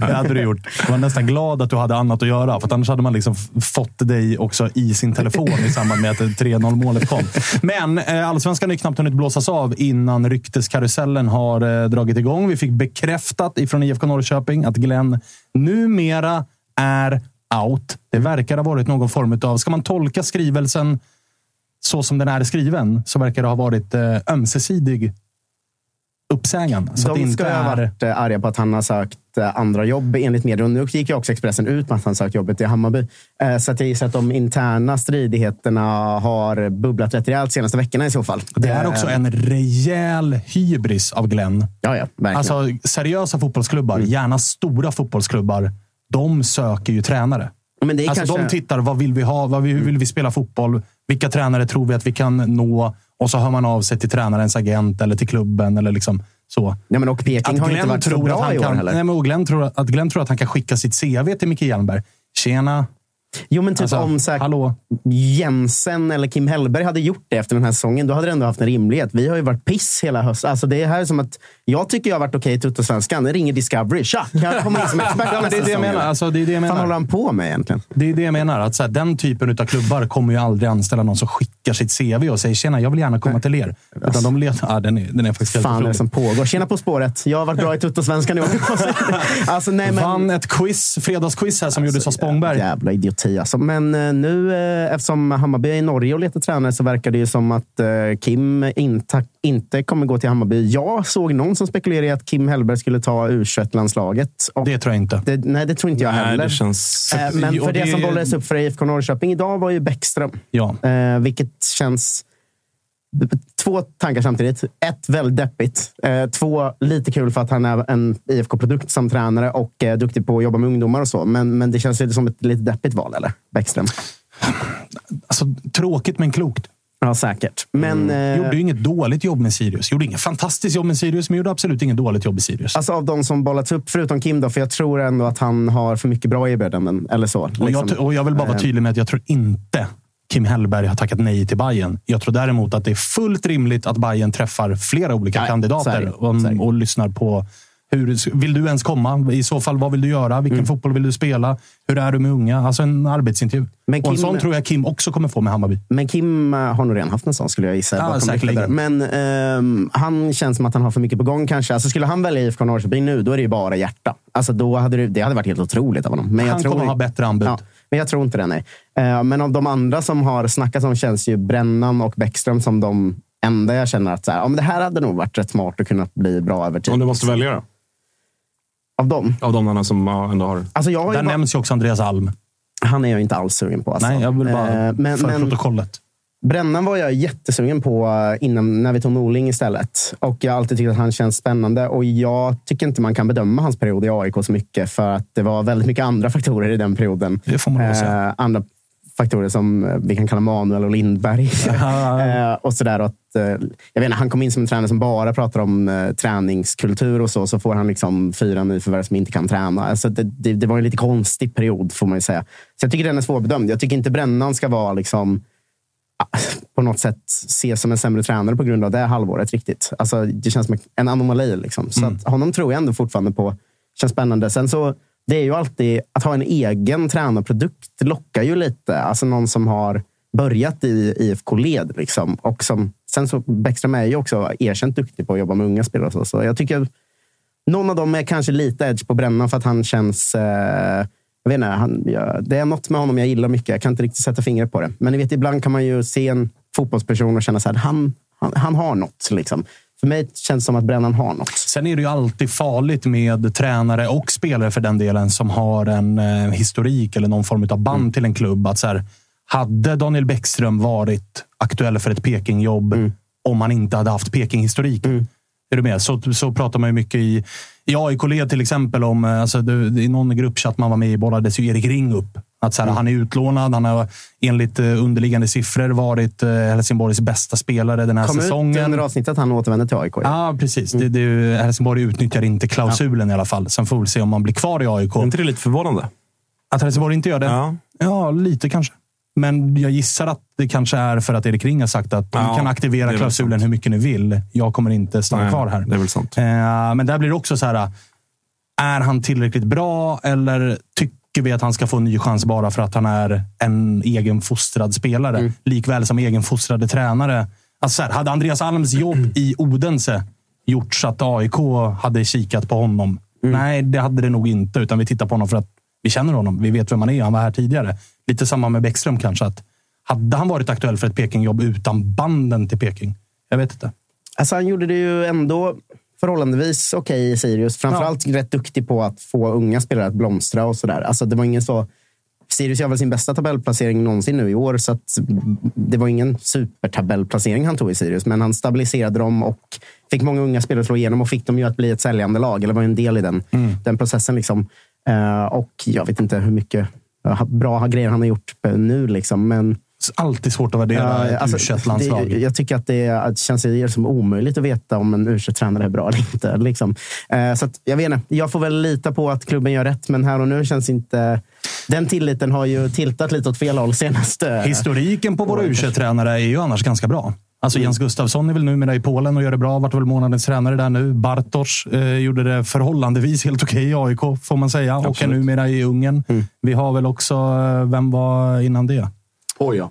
Det hade du gjort. Jag var nästan glad att du hade annat att göra. För att annars hade man liksom fått dig också i sin telefon i samband med att 3-0 målet kom. Men eh, allsvenskan har knappt hunnit blåsas av innan rykteskarusellen har eh, dragit igång. Vi fick bekräftat ifrån IFK Norrköping att Glenn numera är out. Det verkar ha varit någon form av... Ska man tolka skrivelsen så som den är skriven så verkar det ha varit eh, ömsesidig uppsägan. Så det De inte ska ha är... varit eh, arga på att han har sökt eh, andra jobb enligt media. Och nu gick ju också Expressen ut med att han sökt jobbet i Hammarby. Eh, Så att jag gissar att de interna stridigheterna har bubblat rätt rejält senaste veckorna i så fall. Det är också en rejäl hybris av Glenn. Ja, ja, verkligen. Alltså seriösa fotbollsklubbar, gärna stora fotbollsklubbar, de söker ju tränare. Men det är Alltså kanske... de tittar, vad vill vi ha? Vad vi, hur vill vi spela fotboll? Vilka tränare tror vi att vi kan nå? Och så hör man av sig till tränarens agent eller till klubben eller liksom så. Nej, men och Peking har inte varit så bra i år kan, heller. nej, men och Glenn tror att Glenn tror att han kan skicka sitt CV till Micke Hjelmberg. Tjena, Jo, men typ Alltså, om så här? Jensen eller Kim Hellberg hade gjort det efter den här säsongen, då hade det ändå haft en rimlighet. Vi har ju varit piss hela hösten. Alltså, det här är som att jag tycker jag har varit okej i Tuttosvenskan. Ringer Discovery. Tja, kan jag komma in som expert Ja, det är det jag menar. Alltså, det är det jag Vad menar. håller han på med egentligen? Det är det jag menar. Att så här, den typen av klubbar kommer ju aldrig anställa någon som skickar sitt CV och säger tjena, jag vill gärna komma till er. Utan de letar... Ja, den, är, den är faktiskt fan är det som pågår? Tjena På spåret. Jag har varit bra i Tuttosvenskan i år. alltså, nej, men... Vann ett quiz, fredagsquiz här som gjordes av Spångberg. Jävla idioti alltså. Men eh, nu, eh, eftersom Hammarby är i Norge och letar tränare, så verkar det ju som att eh, Kim inte, inte kommer gå till Hammarby. Jag såg någon som spekulerade i att Kim Hellberg skulle ta U21-landslaget. Och Det tror jag inte. det, nej, det tror inte jag Nej, heller. det känns... Men för det, det- som bollades upp för IFK Norrköping idag var ju Bäckström. Ja. Vilket känns... Två tankar samtidigt. Ett, väldigt deppigt. Eh, två, lite kul för att han är en IFK-produkt som tränare och är duktig på att jobba med ungdomar och så. Men, men det känns ju som ett lite deppigt val, eller? Bäckström. Alltså, tråkigt men klokt. Ja, säkert. Men eh, Gjorde ju inget dåligt jobb med Sirius. Gjorde inget fantastiskt jobb med Sirius, men gjorde absolut inget dåligt jobb i Sirius. alltså av de som bollats upp, förutom Kim, då, för jag tror ändå att han har för mycket bra erbjudanden. Eller så. och, liksom. jag, och jag vill bara vara Eh, tydlig med att jag tror inte Kim Hellberg har tackat nej till Bayern. Jag tror däremot att det är fullt rimligt att Bayern träffar flera olika är kandidater det. och, och lyssnar på hur, vill du ens komma? I så fall, vad vill du göra? Vilken Mm. fotboll vill du spela? Hur är du med unga? Alltså en arbetsintervju. Men och en Kim- sån tror jag Kim också kommer få med Hammarby. Men Kim eh, har nog redan haft en sån skulle jag gissa. Ja, säkerligen. Men ehm, han känns som att han har för mycket på gång kanske. Alltså, skulle han välja IFK Norrköping nu, då är det ju bara hjärta. Alltså, då hade det, det hade varit helt otroligt av honom. Men jag Han tror, kommer ha bättre anbud. Ja, men jag tror inte det, nej. Eh, men av de andra som har snackats om känns ju Brännan och Bäckström som de enda jag känner att så här, ja, men det här hade nog varit rätt smart att kunna bli bra över tid. Om du måste välja då? Av dem? Av de som ja, ändå har... Alltså jag har ju Där bara- nämns ju också Andreas Alm. Han är jag inte alls sugen på. Alltså. Nej, jag vill bara Eh, men, för men protokollet. Brännan var jag jättesugen på eh, innan, när vi tog Norling istället. Och jag har alltid tyckt att han känns spännande. Och jag tycker inte man kan bedöma hans period i AIK så mycket. För att det var väldigt mycket andra faktorer i den perioden. Det får man. Eh, andra faktorer som eh, vi kan kalla Manuel och Lindberg. eh, och sådär. Och Att, eh, jag vet inte, han kom in som en tränare som bara pratar om eh, träningskultur och så. Så får han liksom fyra nyförvärv som inte kan träna. Alltså det, det, det var en lite konstig period får man ju säga. Så jag tycker den är svårbedömd. Jag tycker inte Brännan ska vara liksom på något sätt ses som en sämre tränare på grund av det halvåret riktigt. Alltså, det känns som en anomali. Liksom. Så att honom tror jag ändå fortfarande på. Känns spännande. Sen så, det är ju alltid, att ha en egen tränarprodukt lockar ju lite. Alltså någon som har börjat i IFK-led. Liksom. Och som, sen så, Bäckström är ju också erkänt duktig på att jobba med unga spelare. Så, så jag tycker någon av dem är kanske lite edge på brännan för att han känns... Eh, jag vet inte, han, jag, det är något med honom jag gillar mycket. Jag kan inte riktigt sätta fingret på det. Men ni vet, ibland kan man ju se en fotbollsperson och känna att han, han, han har något. Liksom. För mig känns det som att Brännan har något. Sen är det ju alltid farligt med tränare och spelare för den delen som har en eh, historik eller någon form av band Mm. till en klubb. Att så här, hade Daniel Bäckström varit aktuell för ett Peking-jobb Mm. om han inte hade haft Peking-historik? Är du med? Så, så pratar man ju mycket i, i AIK-led till exempel om... eh, Alltså, det, det, I någon gruppchatt man var med i bollades ju Erik Ring upp. Att så här, Han är utlånad. Han har enligt eh, underliggande siffror varit eh, Helsingborgs bästa spelare den här Kom ut säsongen. under avsnittet att han återvänder till AIK. Ja. Ja, precis. Det, det, ju- Helsingborg utnyttjar inte klausulen i alla fall. Sen får vi se om man blir kvar i AIK. Är inte det lite förvånande? Att Helsingborg inte gör det? Ja. Ja, lite kanske. Men jag gissar att det kanske är för att Erik Ring har sagt att Ja, ni kan aktivera klausulen hur mycket ni vill. Jag kommer inte stanna Nej, kvar här. Det är väl sant. Eh, men där blir det också så här. Är han tillräckligt bra eller tycker vi att han ska få en ny chans bara för att han är en egenfostrad spelare? Mm. Likväl som egenfostrade tränare. Alltså så här, hade Andreas Alms jobb i Odense gjort så att AIK hade kikat på honom? Mm. Nej, det hade det nog inte. Utan vi tittar på honom för att vi känner honom. Vi vet vem han är. Han var här tidigare. Lite samma med Bäckström kanske. Att hade han varit aktuell för ett Peking-jobb utan banden till Peking? Jag vet inte. Alltså, han gjorde det ju ändå förhållandevis okej i Sirius. Framförallt rätt duktig på att få unga spelare att blomstra och sådär. Alltså, det var ingen så... Sirius gör väl sin bästa tabellplacering någonsin nu i år, så att det var ingen supertabellplacering han tog i Sirius. Men han stabiliserade dem och fick många unga spelare att slå igenom och fick dem ju att bli ett säljande lag. Eller var en del i den, den processen. Liksom. Eh, och jag vet inte hur mycket eh, bra grejer han har gjort eh, nu. Liksom. Men Alltid svårt att värdera Ja, ett alltså, U21-landslag. det- Jag tycker att det, att det känns det som omöjligt att veta om en u tränare är bra eller inte. Liksom. Eh, Så att, jag vet inte, jag får väl lita på att klubben gör rätt, men här och nu känns inte... Den tilliten har ju tiltat lite åt fel håll senaste... Historiken på våra u tränare är ju annars ganska bra. Alltså Mm. Jens Gustafsson är väl numera i Polen och gör det bra. Vart väl månadens tränare där nu. Bartosz eh, gjorde det förhållandevis helt okej i AIK, får man säga. Och är Absolut. numera i Ungern. Mm. Vi har väl också, eh, vem var innan det? Oj, ja.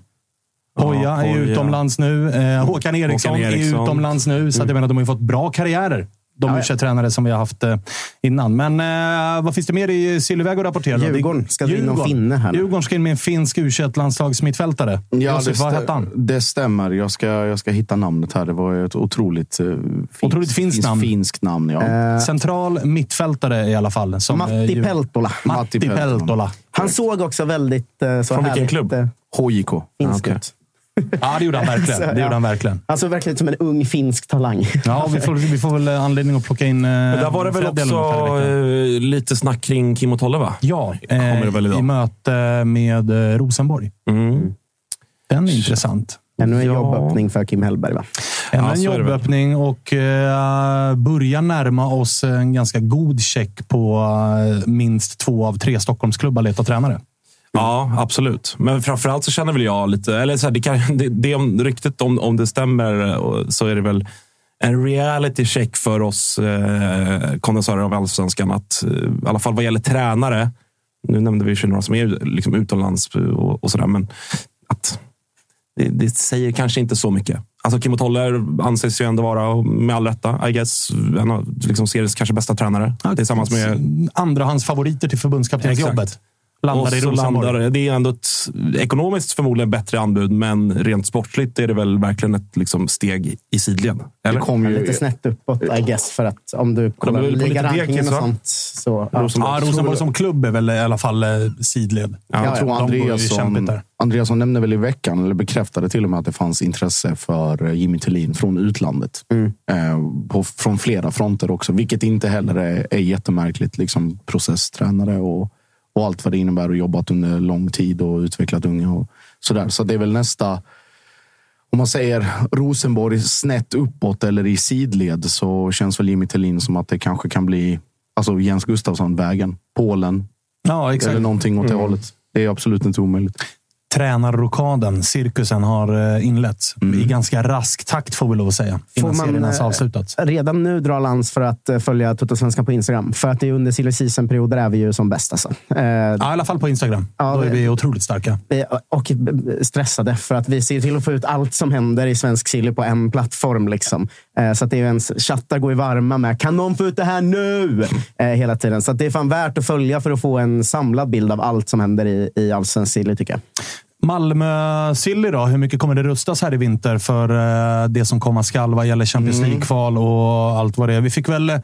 Poja är Poja. utomlands nu. Eh, Håkan Eriksson, Håkan Eriksson. är utomlands nu. Så att jag menar, de har ju fått bra karriärer. De. Ja, ja. tränare som vi har haft eh, innan. Men eh, vad finns det mer i Sylväg att rapportera? Djurgården ska in någon finne här nu. Djurgården ska in med en finsk u landslagsmittfältare Ja, Josef, det, vad hette han? det stämmer. Jag ska, jag ska hitta namnet här. Det var ett otroligt, uh, Otroligt finskt namn. finskt namn. Ja. Eh, Central mittfältare i alla fall. Som, eh, Matti ju- Peltola. Matti Peltola. Han såg också väldigt eh, så Från vilken klubb? eh, HJK. finsk okej. ut. Ja, det gjorde han verkligen. Så, Det ja. gjorde han verkligen. Såg verkligen som en ung finsk talang. Ja, vi får, vi får väl eh, anledning att plocka in... Men där var det väl också eh, lite snack kring Kim och Tolle, va? Ja, Kommer det eh, väl idag? i möte med eh, Rosenborg. Mm. Den är intressant. Ännu en Ja. jobböppning för Kim Hellberg, va? Ännu Ja, en väl. jobböppning och eh, börjar närma oss en ganska god check på eh, minst två av tre Stockholmsklubbar letar tränare. Ja, absolut. Men framförallt så känner väl jag lite... Eller så här, det, kan, det, det om ryktet, om, om det stämmer, eh, så är det väl en reality check för oss eh, kondensörer av allsvenskan. Att, eh, I alla fall vad gäller tränare. Nu nämnde vi ju några som är liksom utomlands och, och sådär. Men att det, det säger kanske inte så mycket. Alltså Kim och Tolle anses ju ändå vara, med all rätta, I guess, en av liksom, seriens kanske bästa tränare. Tillsammans med... Andrahandsfavoriter till förbundskaptensjobbet. Landar och i så Rosenborg. landar, det är ändå ett ekonomiskt förmodligen bättre anbud, men rent sportsligt är det väl verkligen ett liksom, steg i sidled. Eller? Det kom ju, Lite snett uppåt, I guess. För att om du kollar ligarankingen och sånt. Så, ja. Rosenborg. Ja, Rosenborg som klubb är väl i alla fall eh, sidled. jag ja, tror de går ju Andreasson, nämnde väl i veckan, eller bekräftade till och med att det fanns intresse för eh, Jimmy Tillin från utlandet. Eh, på, från flera fronter också, vilket inte heller är, är jättemärkligt. Liksom processtränare och, och allt vad det innebär och jobbat under lång tid och utvecklat unga och sådär. Så det är väl nästa om man säger Rosenborg snett uppåt eller i sidled så känns väl Jimmy Tillin som att det kanske kan bli alltså Jens Gustafsson-vägen. Polen Ja, exakt. eller någonting åt det hållet. Det är absolut inte omöjligt. Tränarrokaden, cirkusen, har eh, inletts. I ganska rask takt får vi lov att säga. Innan Får man, serien ens eh, avslutats. Redan nu dra lans för att eh, följa Toto-svenskan på Instagram. För att det är under silly season-perioder är vi ju som bäst. Alltså. Eh, Ja, I alla fall på Instagram. Ja, Då är vi otroligt starka. och stressade för att vi ser till att få ut allt som händer i svensk silly på en plattform. Liksom. Eh, Så att det är ens chattar går i varma med “Kan någon få ut det här nu?” eh, hela tiden. Så att det är fan värt att följa för att få en samlad bild av allt som händer i, i allsvensk silly, tycker jag. Malmö Silly då? Hur mycket kommer det rustas här i vinter för eh, det som komma skall vad gäller Champions Mm. League-kval och allt vad det är? Vi fick väl eh,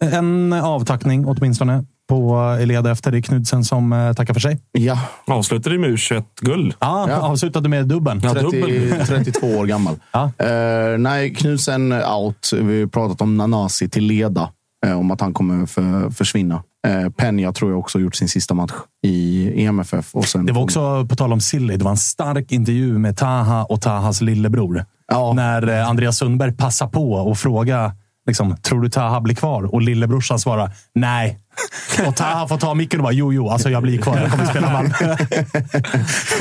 en avtackning åtminstone på Eleda efter. Det är Knudsen som eh, tackar för sig. Ja, Avslutade med U21-guld. Ja, Ja. avslutade med dubben. Ja, 30, dubbel. 32 år gammal. Ja. Eh, nej, Knudsen out. Vi har pratat om Nanasi till Leda. eh, om att han kommer för, försvinna. Uh, Penja tror jag också gjort sin sista match i EMFF. Och sen Det var också, på tal om Silly, det var en stark intervju med Taha och Tahas lillebror. Ja. När eh, Andreas Sundberg passar på och fråga liksom, tror du Taha blir kvar? Och lillebrorsan svarar nej. Och Taha får ta micken och bara jo, jo, alltså jag blir kvar. Jag kommer spela Malmö.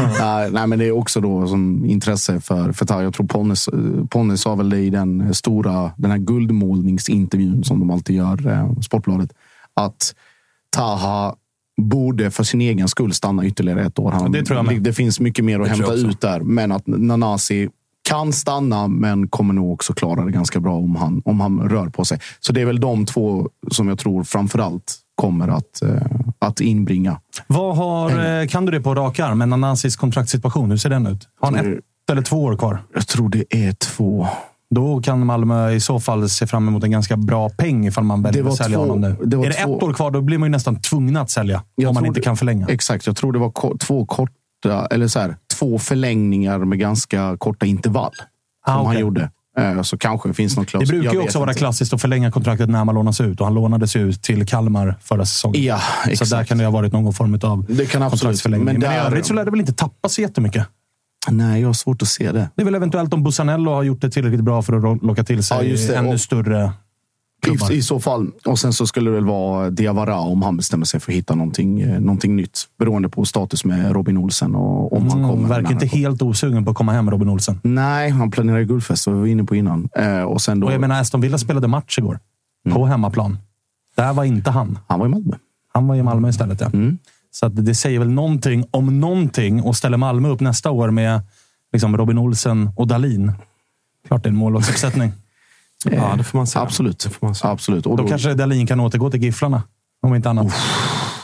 Ja, nej, men det är också då som intresse för, för Taha. Jag tror Ponnes, eh, Ponne sa väl det i den stora den här guldmålningsintervjun som de alltid gör, eh, Sportbladet. Att Taha borde för sin egen skull stanna ytterligare ett år. Han, Det tror jag med. det finns mycket mer att Det hämta ut där. Men att Nanasi kan stanna, men kommer nog också klara det ganska bra om han, om han rör på sig. Så det är väl de två som jag tror framförallt kommer att, eh, att inbringa. Vad har, eh, kan du det på rak arm? Men Nanasis kontraktssituation, hur ser den ut? Har han ett eller två år kvar? Jag tror det är två. Då kan Malmö i så fall se fram emot en ganska bra peng ifall man väljer Det att sälja två- honom nu. det är det två- ett år kvar, då blir man ju nästan tvungen att sälja. Om man inte det- kan förlänga. Exakt, jag tror det var två korta, eller så här, två förlängningar med ganska korta intervall. Ah, som han okej. gjorde. Eh, Så kanske finns någon Det klausul. brukar ju också vara inte. klassiskt att förlänga kontraktet när man lånas ut. Och han lånades ut till Kalmar förra säsongen. Ja, så där kan det ha varit någon form av Det kan absolut. kontraktsförlängning. Men, Men i där- övrigt så lär det väl inte tappa så jättemycket. Nej, jag har svårt att se det. Det är väl eventuellt om Bussanello har gjort det tillräckligt bra för att locka till Ja, sig det. ännu Och- större klubbar. I, så fall. Och sen så skulle det väl vara Diawara om han bestämmer sig för att hitta någonting, eh, någonting nytt. Beroende på status med Robin Olsen och om han Mm, kommer. verkar inte han kommer. helt osugen på att komma hem, Robin Olsen. Nej, han planerar ju guldfest. som vi var inne på innan. Eh, och sen då, Och jag menar, Aston Villa spelade match igår. Mm. På hemmaplan. Där var inte han. Han var i Malmö. Han var i Malmö istället, ja. Mm. Så att det säger väl någonting om någonting och ställer Malmö upp nästa år med liksom Robin Olsen och Dalin. Klart det är en målvaktsuppsättning. Ja, det får man säga. Absolut. Det får man säga. Absolut. Och Då då, kanske Dalin kan återgå till Gifflarna. Om inte annat.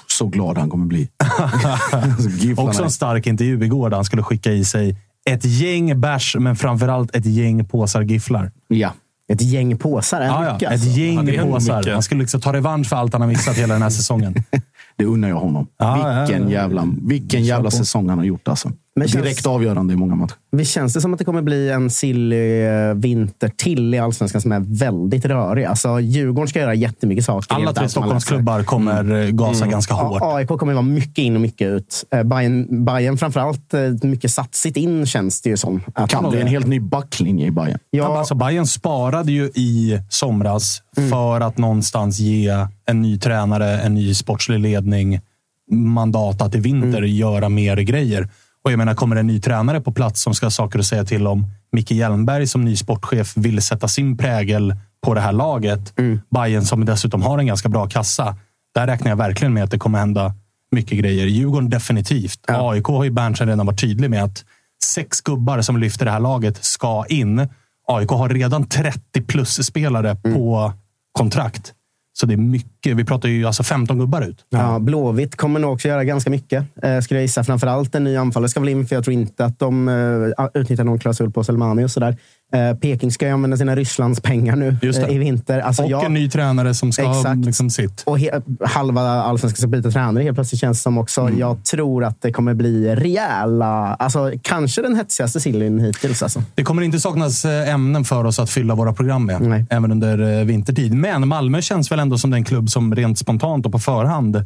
så glad han kommer bli. Alltså, Också en stark intervju igår där han skulle skicka i sig ett gäng bärs, men framförallt ett gäng påsar gifflar. Ja. Ett gäng påsar är Ja, ja. Ett Alltså. gäng Ja, påsar. Han skulle liksom ta revansch för allt han har missat hela den här säsongen. Det unnar jag honom. Ja, vilken ja, ja. jävla, vilken jävla säsong han har gjort. Alltså. Men känns- Direkt avgörande i många matcher. Visst känns det som att det kommer bli en silly eh, vinter till i Allsvenskan som är väldigt rörig? Alltså, Djurgården ska göra jättemycket saker. Alla tre. Stockholmsklubbar kommer eh, gasa ganska hårt. AIK kommer vara mycket in och mycket ut. Eh, Bayern, Bayern framförallt mycket satsigt in känns det ju som. Att Kan bli en helt ny backlinje i Bayern. Ja. Alltså Bayern sparade ju i somras för att någonstans ge en ny tränare, en ny sportslig ledning mandat att i vinter göra mer grejer. Och jag menar, kommer en ny tränare på plats som ska ha saker att säga till om. Micke Hjelmberg som ny sportchef vill sätta sin prägel på det här laget. Bayern som dessutom har en ganska bra kassa. Där räknar jag verkligen med att det kommer hända mycket grejer. Djurgården definitivt. AIK har ju Berntsen redan varit tydlig med att sex gubbar som lyfter det här laget ska in. AIK har redan 30 plus spelare på kontrakt. Så det är mycket. Vi pratar ju alltså 15 gubbar ut. Ja, Blåvitt kommer nog också göra ganska mycket, eh, skulle jag gissa. Framförallt en ny anfallare ska väl in, för jag tror inte att de eh, utnyttjar någon klausul på Selmani och sådär. Eh, Peking ska ju använda sina Rysslands pengar nu eh, i vinter. Alltså, och jag- en ny tränare som ska ha Exakt. liksom sitt. Och he- halva allsvenskan ska byta tränare helt plötsligt känns det som också. Mm. Jag tror att det kommer bli rejäla, alltså kanske den hetsigaste sillyn hittills. Alltså. Det kommer inte saknas eh, ämnen för oss att fylla våra program med, även under eh, vintertid. Men Malmö känns väl ändå som den klubb som rent spontant och på förhand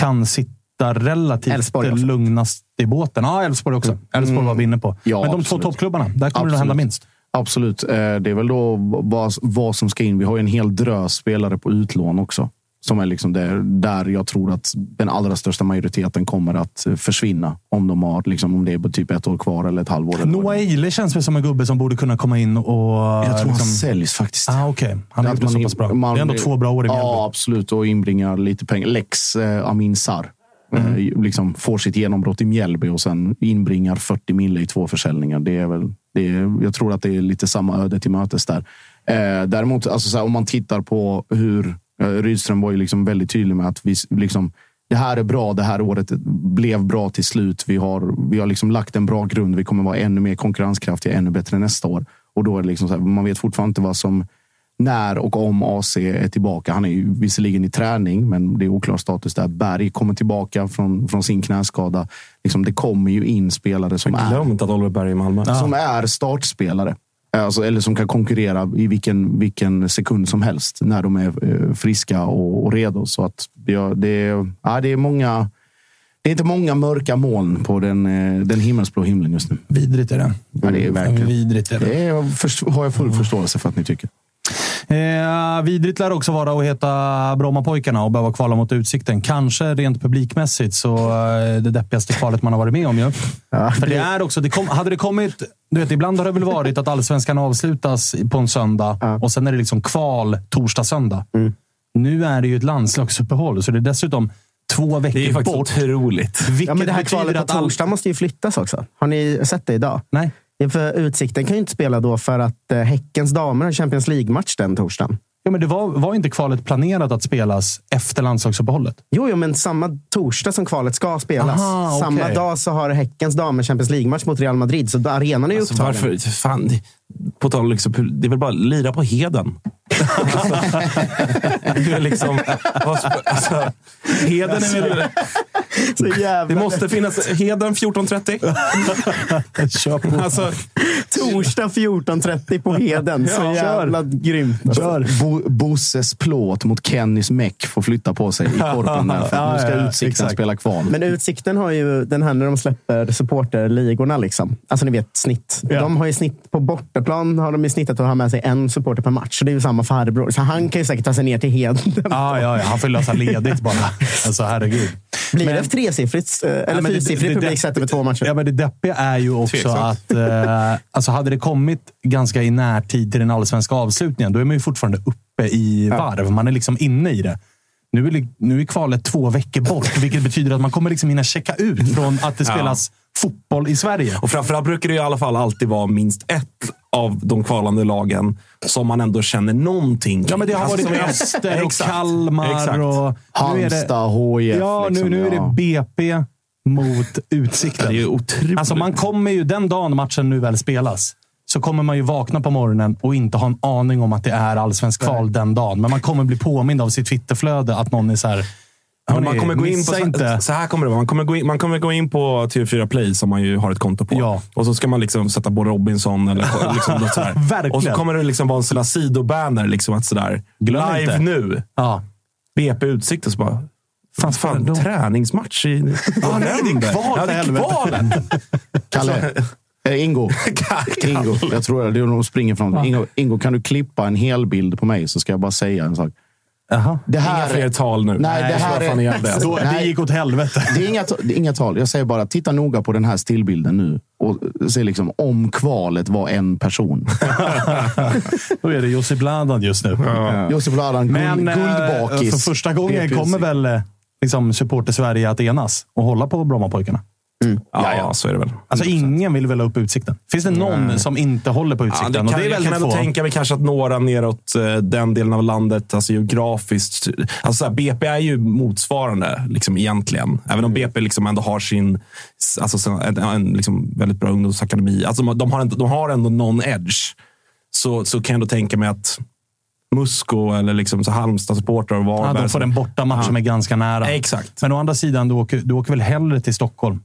kan sitta relativt Älvsborg lugnast i båten. Ja, Elfsborg också. Elfsborg var vi inne på. Ja, Men de absolut. två toppklubbarna, där kommer det att hända Absolut. minst. Absolut. Eh, Det är väl då vad, vad som ska in. Vi har ju en hel drös spelare på utlån också. Som är liksom där, där jag tror att den allra största majoriteten kommer att försvinna. Om, de har, liksom, om det är typ ett år kvar eller ett halvår. Det Noah Eile känns väl som en gubbe som borde kunna komma in och... jag tror liksom... han säljs faktiskt. Ah, Okej, han har gjort det så pass bra. man- det är ändå två bra år i Mjällby. Ja, absolut. Och inbringar lite pengar. Lex eh, Amin Sarr. Mm. Eh, liksom får sitt genombrott i Mjällby och sen inbringar 40 mille i två försäljningar. Det är väl, det är, jag tror att det är lite samma öde till mötes där. Eh, däremot, alltså, så här, om man tittar på hur... Eh, Rydström var ju liksom väldigt tydlig med att vi, liksom, det här är bra. Det här året blev bra till slut. Vi har, vi har liksom lagt en bra grund. Vi kommer vara ännu mer konkurrenskraftiga, ännu bättre nästa år. Och då är det liksom så här, man vet fortfarande inte vad som när och om AC är tillbaka. Han är ju visserligen i träning, men det är oklar status där. Berg kommer tillbaka från, från sin knäskada. Liksom, det kommer ju in spelare som Jag är, glömt att Oliver Berg är i Malmö. som är startspelare. Alltså, eller som kan konkurrera i vilken, vilken sekund som helst när de är eh, friska och, och redo. Så att det, det, är- ja, det är många... Det är inte många mörka moln på den, eh, den himmelsblå himlen just nu. Vidrigt är det. Ja, det är verkligen. Vidrigt är det. Det är, först, har jag full förståelse för att ni tycker. Eh, vidrigt lär också vara att heta Brommapojkarna och behöva kvala mot Utsikten. Kanske rent publikmässigt så eh, det deppigaste kvalet man har varit med om ju. För det är också, det kom, hade det kommit... Du vet, ibland har det väl varit att allsvenskan avslutas på en söndag och sen är det liksom kval torsdag-söndag. Nu är det ju ett landslagsuppehåll, så det är dessutom två veckor Det är faktiskt bort. otroligt. Vilket Ja, men det här kvalet på att all- torsdag måste ju flyttas också. Har ni sett det idag? Nej. För Utsikten kan ju inte spela då för att eh, Häckens damer har Champions League-match den torsdagen. Ja, men det var, var inte kvalet planerat att spelas efter landslagsuppehållet? Jo, jo, men samma torsdag som kvalet ska spelas. Aha, Samma dag så har Häckens damer Champions League-match mot Real Madrid. Så arenan är Alltså, upptagen. varför? Fan, det, på tal om liksom, det är väl bara att lira på heden. Alltså, det är liksom, alltså, heden är väl... Så jävla Det måste finnas heden 14.30. Kör på. Alltså, Torsdag 14.30 på Heden. Så Ja, jävla grymt. Bo, Bosses plåt mot Kennys meck får flytta på sig i korpen där. För att nu ska Ja, ja, Utsikten exakt. spela kval. Men Utsikten har ju den här när de släpper supporterligorna. Liksom. Alltså ni vet snitt. Ja. De har ju snitt på bortaplan har de ju snittat att ha med sig en supporter per match. Så det är ju samma farbror. Så han kan ju säkert ta sig ner till Heden. Ah, ja, ja, han får lösa ledigt bara. Alltså, herregud. Blir Men- det tresiffrigt eh, eller Ja, men det- fyrsiffrig det- det- publik sett över två matcher? Ja, men det deppiga är ju också Tveksamt. att eh, alltså hade det kommit ganska i närtid till den allsvenska avslutningen, då är man ju fortfarande uppe i varv. Man är liksom inne i det. Nu är, nu är kvalet två veckor bort, vilket betyder att man kommer liksom hinna checka ut från att det Ja. spelas fotboll i Sverige. och framförallt brukar det i alla fall alltid vara minst ett av de kvalande lagen som man ändå känner någonting Ja, men det har Alltså, varit är- Öster och. Kalmar. Exakt. Och nu är det, Halmstad, HIF. Ja, nu, liksom, nu är det ja. BP mot Utsikten. Det är otroligt. Alltså man kommer ju, den dagen matchen nu väl spelas, så kommer man ju vakna på morgonen och inte ha en aning om att det är allsvensk kval den dagen. Men man kommer bli påmind av sitt Twitterflöde att någon är så här... Men man kommer gå in på, inte. Så här kommer det vara. Man kommer, gå in, man kommer gå in på TV4 Play som man ju har ett konto på. Ja. Och så ska man liksom sätta på Robinson eller liksom något sådär. Verkligen. Och så kommer det liksom vara en sån sidobanner. Liksom att sådär, Glöm live inte. nu. Ja. BP Utsikt och så bara... Fan, fan då- träningsmatch i Ja, nej, det är kval, Ja, det för är. Kalle. Eh, Ingo. Ingo. Jag tror det. Det är nog springer från. Ingo, Ingo, kan du klippa en hel bild på mig så ska jag bara säga en sak. Jaha. Det Inga här, fler tal nu. Nej, det här är- ihjäl det. Då, det Nej. gick åt helvete. det är, inga, det är inga tal. Jag säger bara, titta noga på den här stillbilden nu. Och se liksom om kvalet var en person. Då är det Josip Ladan just nu. Josef Ladan, guld, Men eh, guldbakis. för första gången kommer väl eh, liksom, supporter Sverige att enas och hålla på Brommapojkarna. Ja, ja, så är det väl. Alltså ingen vill väl ha upp Utsikten? Finns det någon Nej. som inte håller på Ja, Utsikten? det Och kan, det är jag kan ändå tänka mig kanske att några neråt eh, den delen av landet, alltså geografiskt. Alltså så här, BP är ju motsvarande liksom, egentligen. Även om BP liksom ändå har sin alltså, så- en, en liksom, väldigt bra ungdomsakademi. Alltså, de, har ändå, de har ändå någon edge. Så, så kan jag ändå tänka mig att Musko eller liksom så Halmstad-supportrar och Ja, Varberg. de får en bortamatch som är ganska nära. Exakt. Men å andra sidan, du åker, du åker väl hellre till Stockholm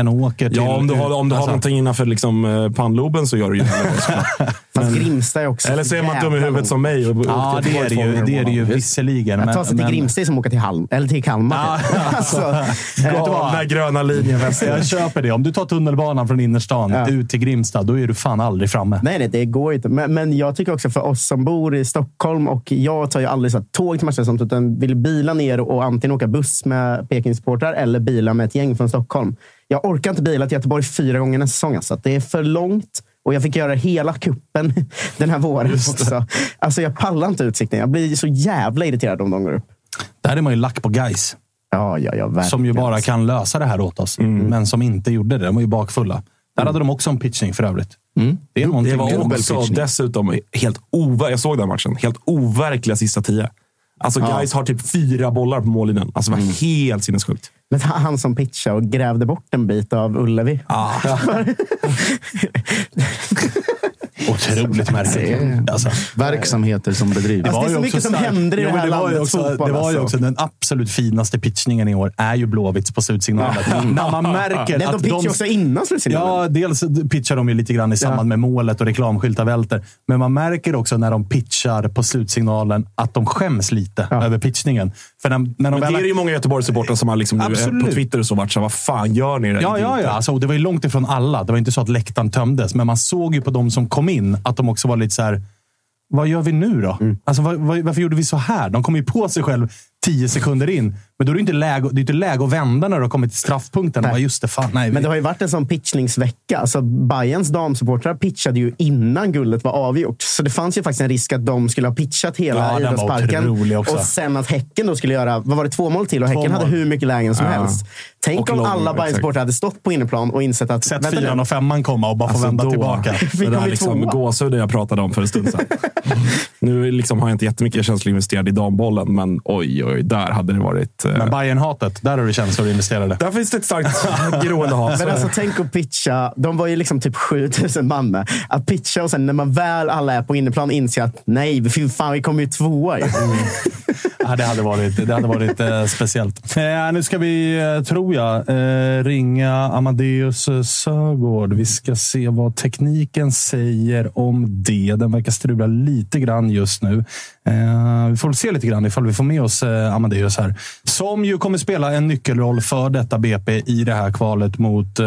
än åker till... Ja, om du har, om du har alltså, någonting innanför liksom, eh, pannloben så gör du ju det. Fast Grimsta är också Eller så är man dum i huvudet som mig. Och Ja, åkte det är det ju, det är det ju visserligen. Att ta sig till Grimsta är som att åka till, Halm, eller till Kalmar. typ. alltså, vad? Galna gröna linjen. Jag köper det. Om du tar tunnelbanan från innerstan Ja. ut till Grimsta, då är du fan aldrig framme. Nej, nej, det går inte. Men, men jag tycker också för oss som bor i Stockholm och jag tar ju aldrig så här, tåg till matcher och sånt, utan vill bila ner och antingen åka buss med Peking-supportrar eller bila med ett gäng från Stockholm. Jag orkar inte bila till Göteborg fyra gånger nästa säsong. Alltså. Det är för långt. Och jag fick göra hela kuppen den här våren också. Alltså, jag pallar inte utsikten. Jag blir så jävla irriterad om de går upp. Där är man ju lack på guys Ja, ja, ja, verkligen. som ju bara kan lösa det här åt oss, men som inte gjorde det. De var ju bakfulla. Där hade de också en pitchning för övrigt. Det är någonting Det var också dessutom helt over, Jag såg den matchen. Helt overkliga sista tio. Alltså guys har typ fyra bollar på mållinjen. Alltså det var helt sinnessjukt. Men han som pitchade och grävde bort en bit av Ullevi. Otroligt märkligt. Alltså, Verksamheter som bedrivs. Alltså, det är så ju mycket som händer i Jo, det här var ju landets också, fotboll, Det var ju alltså. också den absolut finaste pitchningen i år är ju Blåvitts på slutsignalen. När man märker Nej, att de pitchade också innan slutsignalen. Ja, dels pitchar de ju lite grann i samband med målet och reklamskyltar välter. Men man märker också när de pitchar på slutsignalen att de skäms lite över pitchningen. För när, när de Men väl det är det ju många Göteborgssupportrar som har liksom Absolut. på Twitter och så varit så vad fan gör ni? Ja, ja, idioter?" ja. Alltså, det var ju långt ifrån alla. Det var inte så att läktaren tömdes, men man såg ju på de som kom in att de också var lite så här. Vad gör vi nu då? Alltså, vad, vad, varför gjorde vi så här? De kom ju på sig själv tio sekunder in. Men då är det inte läge, det är inte läge att vända när de har kommit till straffpunkten. Nej. Bara, just det, fan, nej, vi, Men det har ju varit en sån pitchningsvecka. Alltså Bayerns damsupportrar pitchade ju innan guldet var avgjort. Så det fanns ju faktiskt en risk att de skulle ha pitchat hela Ja, idrottsparken. Och sen att Häcken då skulle göra, vad var det, två mål till? Och Häcken mål. hade hur mycket lägen som Ja. helst. Tänk Och om lång, alla. Bayern-supportrar hade stått på innerplan och insett att... sett fyran och femman komma och bara få Alltså vända då, tillbaka. Det där liksom gåshuden jag pratade om för en stund sedan. nu liksom har jag inte jättemycket känslor investerade i dambollen, men oj, oj, där hade det varit... eh, Men Bayern-hatet, där har du känslor investerade. där finns det ett starkt groende hat. Men alltså tänk att pitcha. De var ju liksom typ 7000 man med. Att pitcha och sen när man väl alla är på innerplan inser att nej, fan, vi kommer ju tvåa. ju. Ja, det hade varit, det hade varit eh, speciellt. Eh, nu ska vi, eh, tror jag, eh, ringa Amadeus eh, Sögaard. Vi ska se vad tekniken säger om det. Den verkar strula lite grann just nu. Vi får se lite grann ifall vi får med oss Amadeus här. Som ju kommer spela en nyckelroll för detta BP i det här kvalet mot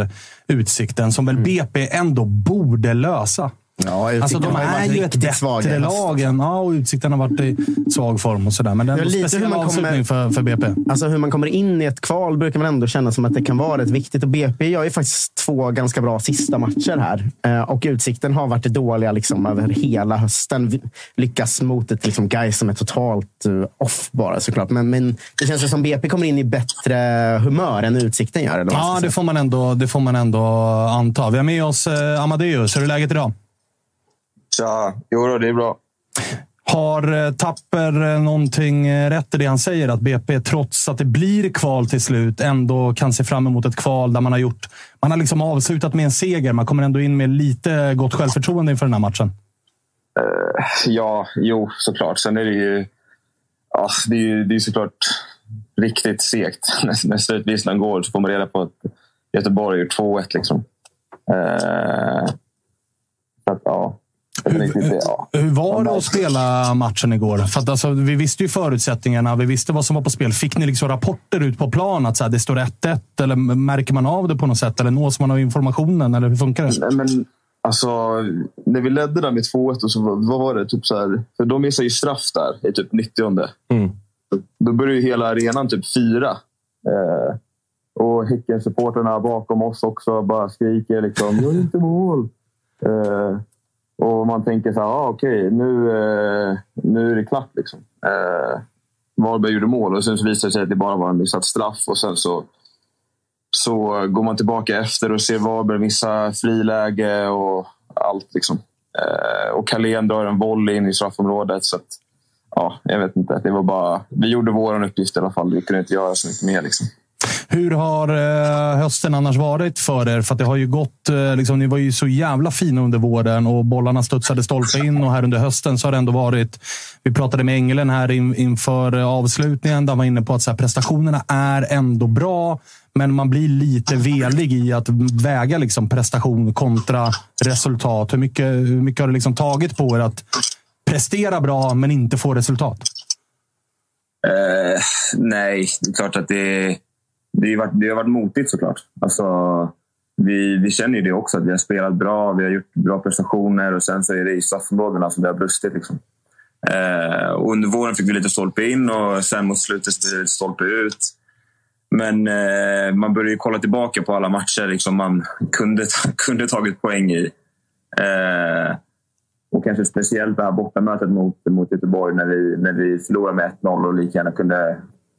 Utsikten. Som väl BP ändå borde lösa. Ja, Alltså, de är varit ju ett svaga bättre lag än... Ja, och Utsikten har varit i svag form och sådär. Men det är lite hur speciell man kommer- avslutning för, för BP. Alltså hur man kommer in i ett kval brukar man ändå känna som att det kan vara rätt viktigt. Och BP gör ju faktiskt två ganska bra sista matcher här. Eh, Och Utsikten har varit dåliga liksom över hela hösten. Lyckas mot ett liksom guys som är totalt eh, off bara såklart. Men, men det känns som BP kommer in i bättre humör än Utsikten gör. Eller Ja, det får, man ändå, det får man ändå anta. Vi har med oss eh, Amadeus. Hur är läget idag? Tja, jo då, det är bra. Har eh, Tapper eh, någonting eh, rätt i det han säger? Att BP, trots att det blir kval till slut, ändå kan se fram emot ett kval där man har gjort... Man har liksom avslutat med en seger. Man kommer ändå in med lite gott självförtroende inför den här matchen. Eh, ja, jo, såklart. Sen är det ju... Ja, det är ju det är såklart riktigt segt. När, när slutvisslan går så får man reda på att Göteborg gör 2-1. Liksom. Så att, ja. Riktigt, ja. Hur var det att spela matchen igår? För att alltså, vi visste ju förutsättningarna. Vi visste vad som var på spel. Fick ni liksom rapporter ut på plan att så här, det står 1-1? Eller märker man av det på något sätt? Eller nås man av informationen? Eller hur funkar det? Nej, Men alltså, när vi ledde där med 2-1, och så, var- vad var det? Typ så här, för de missade ju straff där i typ 90 Mm. Då började ju hela arenan typ fira. Eh, och Häcken-supporterna bakom oss också bara skriker liksom “Gör inte mål!” eh, och man tänker så här, ah, okej, nu, eh, nu är det klart. Liksom. Eh, Varberg gjorde mål och sen så visade det sig att det bara var en missad straff. Och sen så så går man tillbaka efter och ser Varberg missa friläge och allt. Liksom. Eh, och Carlén drar en volley in i straffområdet. Så att, ja, jag vet inte. Det var bara, vi gjorde vår uppgift i alla fall. Vi kunde inte göra så mycket mer. Liksom. Hur har eh, hösten annars varit för er? För det har ju gått, eh, liksom, ni var ju så jävla fina under våren och bollarna studsade stolpe in och här under hösten så har det ändå varit... Vi pratade med Engelen här in, inför eh, avslutningen. Där han var inne på att så här, prestationerna är ändå bra, men man blir lite velig i att väga liksom, prestation kontra resultat. Hur mycket, hur mycket har det liksom tagit på er att prestera bra, men inte få resultat? Uh, nej, det är klart att det det, har varit, det har varit motigt såklart. Alltså, vi, vi känner ju det också, att vi har spelat bra, vi har gjort bra prestationer och sen så är det i straffområdena som det har brustit. Liksom. Eh, under våren fick vi lite stolpe in och sen mot slutet lite stolpe ut. Men eh, man börjar ju kolla tillbaka på alla matcher liksom man kunde, kunde tagit poäng i. Eh, och kanske speciellt det här bortamötet mot, mot Göteborg när vi, när vi förlorade med 1-0 och lika gärna kunde,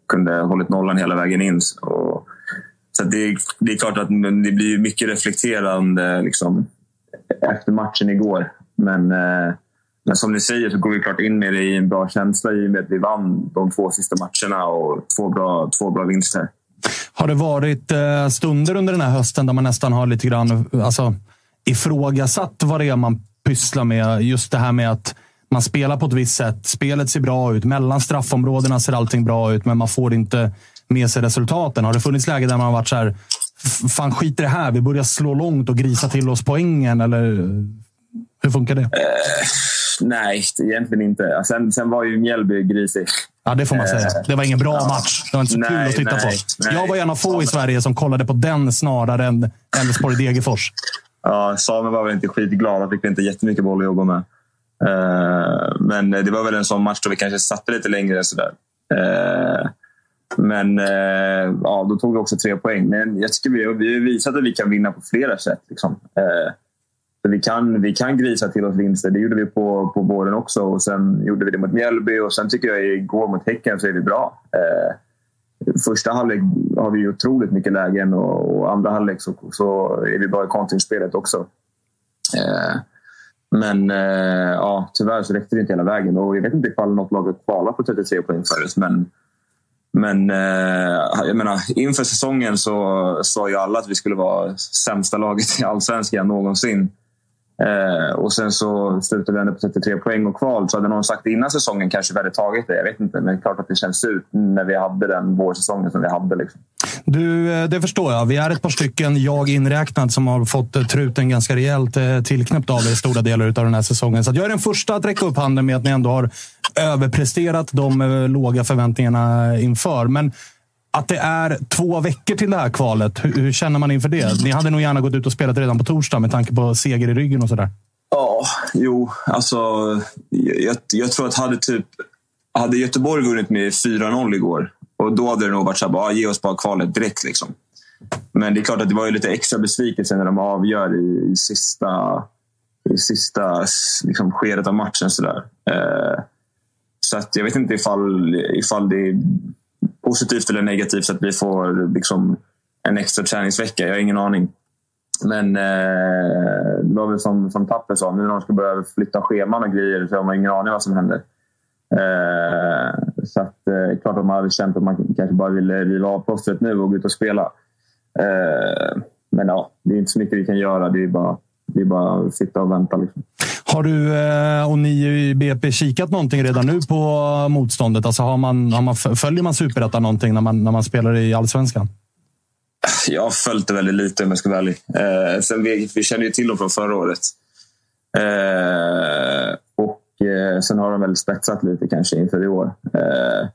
kunde hållit nollan hela vägen in. Och, så det, det, är klart att det blir mycket reflekterande liksom, efter matchen igår. Men, eh, men som ni säger så går vi klart in med det i en bra känsla i och med att vi vann de två sista matcherna och två bra, två bra vinster. Har det varit eh, stunder under den här hösten där man nästan har lite grann alltså, ifrågasatt vad det är man pysslar med? Just det här med att man spelar på ett visst sätt. Spelet ser bra ut. Mellan straffområdena ser allting bra ut, men man får inte med sig resultaten. Har det funnits lägen där man har varit så här, fan skit i det här. Vi börjar slå långt och grisa till oss poängen. Eller hur funkar det? Uh, nej, egentligen inte. Sen, sen var ju Mjällby grisig. Ja, det får man säga. Det var ingen bra ja. match. Det var inte så nej, kul att titta nej, på. Nej. Jag var en av få i Sverige som kollade på den snarare än Elfsborg-Degerfors. Ja, Samuel var väl inte skitglad. Han fick inte jättemycket boll att jobba med. Eh, men det var väl en sån match då vi kanske satte lite längre. Sådär. Eh, men eh, ja, då tog vi också tre poäng. Men jag tycker vi har visat att vi kan vinna på flera sätt. Liksom. Så vi, kan, vi kan grisa till oss vinster. Det gjorde vi på, på våren också. Och Sen gjorde vi det mot Mjällby och sen tycker jag igår mot Häcken så är vi bra. Första halvlek har vi otroligt mycket lägen och, och andra halvlek så, så är vi bra i kontringsspelet också. Men eh, ja, tyvärr så räckte det inte hela vägen. Och jag vet inte ifall något lag kvalar på 33 poäng förut. Men, men eh, jag menar, inför säsongen så sa ju alla att vi skulle vara sämsta laget i allsvenskan någonsin. Eh, och sen så slutade vi ändå på 33 poäng och kval. Så hade någon sagt innan säsongen kanske vi hade tagit det. Jag vet inte, men det är klart att det känns ut när vi hade den vårsäsongen som vi hade. Liksom. Du, eh, det förstår jag. Vi är ett par stycken, jag inräknad, som har fått eh, truten ganska rejält eh, tillknäppt av er stora delar av den här säsongen. Så jag är den första att räcka upp handen med att ni ändå har överpresterat de låga förväntningarna inför. Men att det är två veckor till det här kvalet. Hur, hur, känner man inför det? Ni hade nog gärna gått ut och spelat redan på torsdag med tanke på seger i ryggen och sådär. Ja, jo. Alltså, jag, jag tror att hade, typ, hade Göteborg vunnit med 4-0 igår och då hade det nog varit så här, bara, ah, ge oss bara kvalet direkt. Liksom. Men det är klart att det var ju lite extra besvikelse när de avgör i, i sista, i sista liksom, skedet av matchen. Så, där. Eh, så att jag vet inte ifall, ifall det är positivt eller negativt att vi får liksom, en extra träningsvecka. Jag har ingen aning. Men eh, det var väl som, som Tapper sa, nu när de ska börja flytta scheman och grejer så har man ingen aning vad som händer. Eh, så att, eh, klart att man hade känt att man kanske bara ville riva av plåstret nu och gå ut och spela. Eh, men ja, det är inte så mycket vi kan göra. Det är bara, det är bara att sitta och vänta. Liksom. Har du eh, och ni i BP kikat någonting redan nu på motståndet? Alltså har man, har man, följer man Superettan någonting när man, när man spelar i Allsvenskan? Jag har följt det väldigt lite om jag ska vara ärlig. Eh, sen vi, vi känner ju till dem från förra året. Eh, och eh, Sen har de väl spetsat lite kanske inför i år. Eh,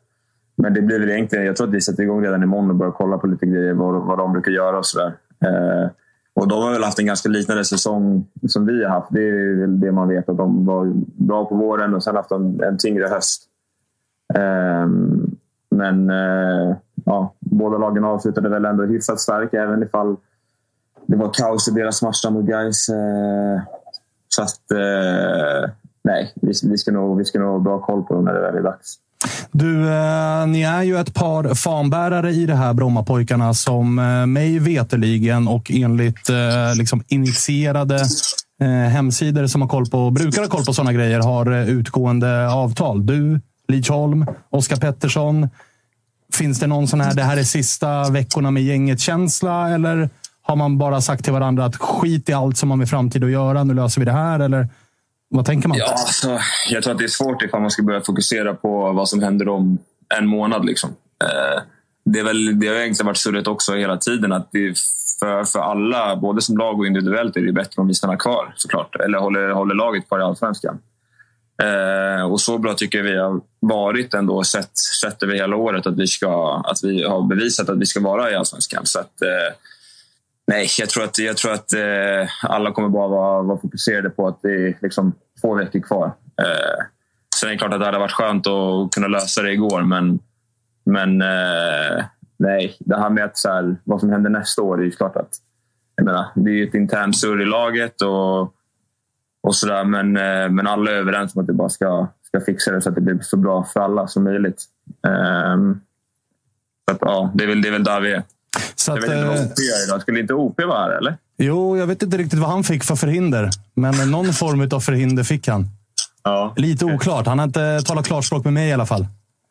men det blir väl egentligen, jag tror att vi sätter igång redan imorgon och börjar kolla på lite grejer, vad, vad de brukar göra och sådär. Eh, och de har väl haft en ganska liknande säsong som vi har haft. Det är väl det man vet. att De var bra på våren och sen haft en, en tyngre höst. Um, men uh, ja, båda lagen avslutade väl ändå hyfsat starkt även ifall det var kaos i deras match mot Gais. Uh, eh, så att uh, nej, vi, vi, ska nog, vi ska nog ha bra koll på dem när det väl är dags. Du, eh, ni är ju ett par fanbärare i det här Brommapojkarna som eh, mig veterligen och enligt eh, liksom initierade eh, hemsidor som har koll på, brukar ha koll på sådana grejer har eh, utgående avtal. Du, Lidsholm, Oskar Pettersson. Finns det någon sån här, det här är sista veckorna med gänget-känsla? Eller har man bara sagt till varandra att skit i allt som har med framtid att göra, nu löser vi det här? Eller vad tänker man? Ja, alltså, jag tror att det är svårt ifall man ska börja fokusera på vad som händer om en månad. Liksom. Eh, det, är väl, det har egentligen varit surret också hela tiden. att det för, för alla, både som lag och individuellt, är det bättre om vi stannar kvar såklart. Eller håller, håller laget kvar i Allsvenskan. Eh, och så bra tycker jag vi har varit ändå, sett, sett över hela året, att vi, ska, att vi har bevisat att vi ska vara i Allsvenskan. Så att, eh, nej, jag tror att, jag tror att eh, alla kommer bara vara, vara fokuserade på att det är liksom två veckor kvar. Eh, sen är det klart att det hade varit skönt att kunna lösa det igår, men, men eh, nej, det här med att, så här, vad som händer nästa år, det är ju klart att jag menar, det är ju ett internt surr i laget. och och sådär. Men, eh, men alla är överens om att vi bara ska, ska fixa det så att det blir så bra för alla som möjligt. Ehm, så att, ja, det, är väl, det är väl där vi är. Så jag att, vet inte vad eh, OP gör idag. Skulle inte OP vara här, eller? Jo, jag vet inte riktigt vad han fick för förhinder. Men någon form av förhinder fick han. Ja. Lite oklart. Han har inte talat klarspråk med mig i alla fall.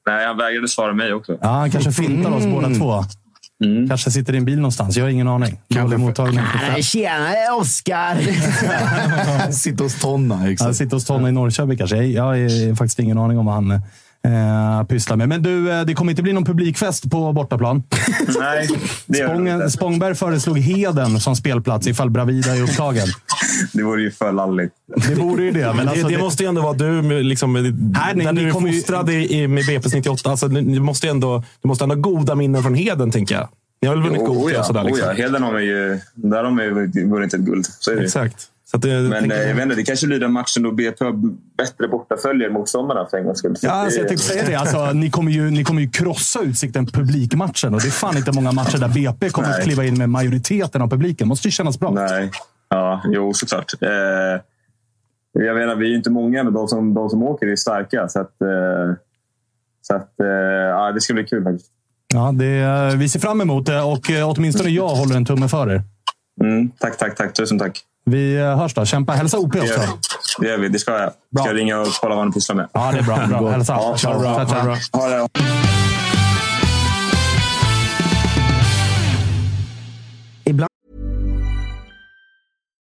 Nej, han vägrade svara mig också. Ja, han kanske fintar oss båda två. Kanske sitter i en bil någonstans. Jag har ingen aning. Dålig mottagning. Nej, Tjena, Oskar! Sitter hos Tonna. Exakt. Han sitter hos Tonna i Norrköping kanske. Jag har faktiskt ingen aning om vad han eh, pysslar med. Men du, eh, det kommer inte bli någon publikfest på bortaplan. Nej, det gör Spång, inte. Spångberg föreslog Heden som spelplats ifall Bravida är upptagen. Det vore ju för lalligt. Det borde ju det. Men alltså, det, det måste ju ändå vara du, liksom, Nej, ni- när ni du är kommer ju- fostrad i, i, med BP's 98. Alltså, ni- ni måste ändå, du måste ändå ha goda minnen från Heden, tänker jag. Ni har väl vunnit guld ja, och sådär? Liksom. oh ja. Heden har ju, där har man ju vunnit ett guld. Så är det. ju. Exakt. Att det, Men tänker eh, jag- jag vet inte, det kanske blir den matchen då BP bättre bortaföljer motståndarna för en gångs skull. Ja, alltså jag tänkte säga det. Alltså, ni, kommer ju, ni kommer ju krossa Utsikten publikmatchen. Och det är fan inte många matcher där BP kommer att Nej. kliva in med majoriteten av publiken. måste ju kännas bra. Nej. Ja, jo såklart. Eh, jag menar, vi är ju inte många, men de som, de som åker är starka. Så att, eh, så att eh, ja, det ska bli kul faktiskt. Ja, det, vi ser fram emot det och eh, åtminstone jag håller en tumme för er. Mm, tack, tack, tack. Tusen tack. Vi eh, hörs då. Kämpa. Hälsa OP Det också. Det, gör vi. det ska jag. Ska jag ringa och kolla vad han pysslar med. Ja, det är bra. bra. Hälsa. Ja, Ciao. bra. Ciao, ciao. Ha det.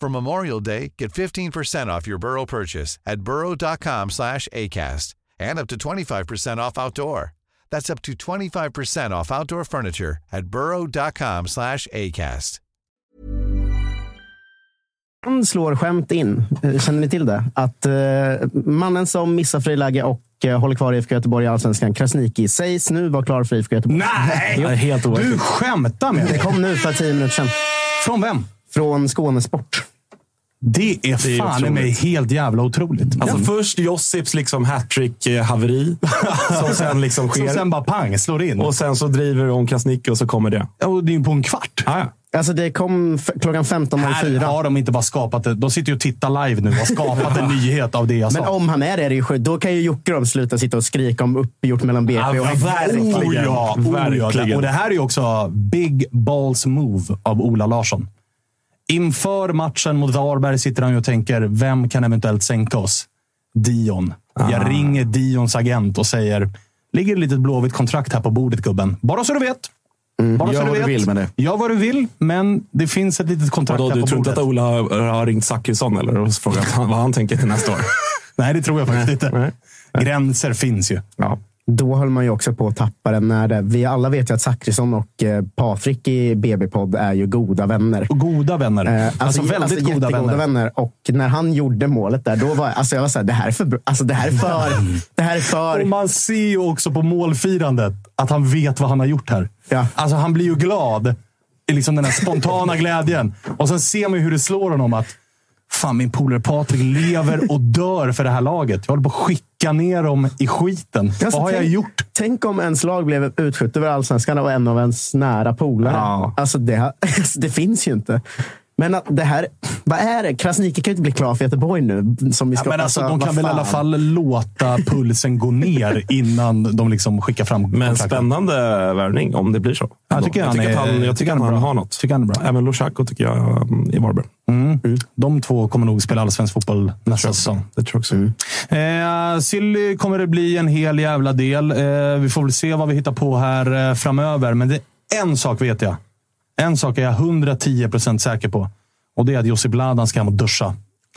For Memorial Day, get 15% off your Burrow purchase at burrow.com slash ACAST and up to 25% off outdoor. That's up to 25% off outdoor furniture at burrow.com slash ACAST. Han slår skämt in. Eh, Känner ni till det? Att eh, mannen som missar friläge och eh, håller kvar i IFK Göteborg i Allsvenskan, Krasniqi, sägs nu vara klar för IFK Göteborg. Nej! Helt Du skämtar med Det mig. kom nu för tio minuter sedan. Från vem? Från Skånesport. Det är Det är fan otroligt. mig helt jävla otroligt. Alltså först Josips liksom hattrick-haveri som sen liksom Som sker. sen bara pang, slår in. Och sen så driver om Krasniqi och så kommer det. Ja, och det är ju på en kvart. Ja, ja. Alltså det kom klockan Här 15.04. har de inte bara skapat det. De sitter ju och tittar live nu och har skapat en nyhet av det jag Men sa. om han är det, är det ju sjukt. Då kan ju Jocke då sluta sitta och skrika om uppgjort mellan BP och Oh ja, oh ja. Verkligen. Och det här är ju också big balls move av Ola Larsson. Inför matchen mot Varberg sitter han ju och tänker, vem kan eventuellt sänka oss? Dion. Ah. Jag ringer Dions agent och säger, ligger ett litet blåvitt kontrakt här på bordet gubben. Bara så du vet. Bara Gör vad du vet. vill med det. Gör vad du vill, men det finns ett litet kontrakt Vadå, här du på tror inte bordet. att Ola har, har ringt Zachrisson eller och frågat vad han tänker till nästa år? Nej, det tror jag faktiskt inte. Nej. Gränser finns ju. Ja. Då höll man ju också på att tappa den. När det, vi alla vet ju att Zachrisson och eh, Patrik i BB-podd är ju goda vänner. Och goda vänner. Eh, alltså, väldigt alltså, goda jättegoda vänner. Och när han gjorde målet där, då var alltså jag var så här, det här är för. Alltså det här är för... det här är för... Och man ser ju också på målfirandet att han vet vad han har gjort här. Ja. Alltså han blir ju glad. I liksom den här spontana glädjen. Och sen ser man ju hur det slår honom att Fan, min polare Patrik lever och dör för det här laget. Jag håller på att skicka ner dem i skiten. Alltså, vad har jag tänk- gjort? Tänk om ens lag blev utskjutet över allsvenskan och en av ens nära polare. Ja. Alltså det, det finns ju inte. Men att det här, vad är det? Krasniqi kan ju inte bli klar för Göteborg nu. Som vi ska, Ja, men alltså, de vad kan väl i alla fall låta pulsen gå ner innan de liksom skickar fram Men kontrakten. spännande värvning om det blir så. Jag tycker jag han tycker är- att han, jag tycker att han bra. har något. Tycker han är bra. Även Lushaku tycker jag mm, i Varberg. De två kommer nog spela allsvensk fotboll nästa säsong. Det tror jag också. Eh, Silly kommer det bli en hel jävla del. Eh, vi får väl se vad vi hittar på här eh, framöver. Men det, en sak vet jag. En sak är jag 110 procent säker på. Och det är att Josip Ladan ska hem och duscha.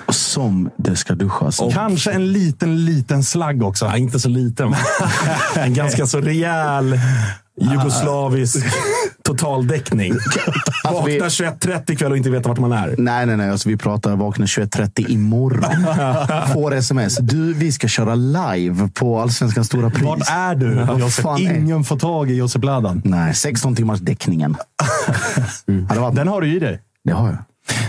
Som det ska duschas. Kanske en liten, liten slagg också. Ja, inte så liten. en ganska så rejäl jugoslavisk totaldäckning. Alltså, Vaknar 21.30 ikväll och inte vet vart man är. Nej, nej, nej. Alltså, vi pratar vakna 21.30 imorgon. Får sms. Du, vi ska köra live på Allsvenskans stora pris. Vart är du? Är- Ingen får tag i Josip Ladan. Nej, 16 timmars däckningen. Varit... Den har du i dig. Det har jag.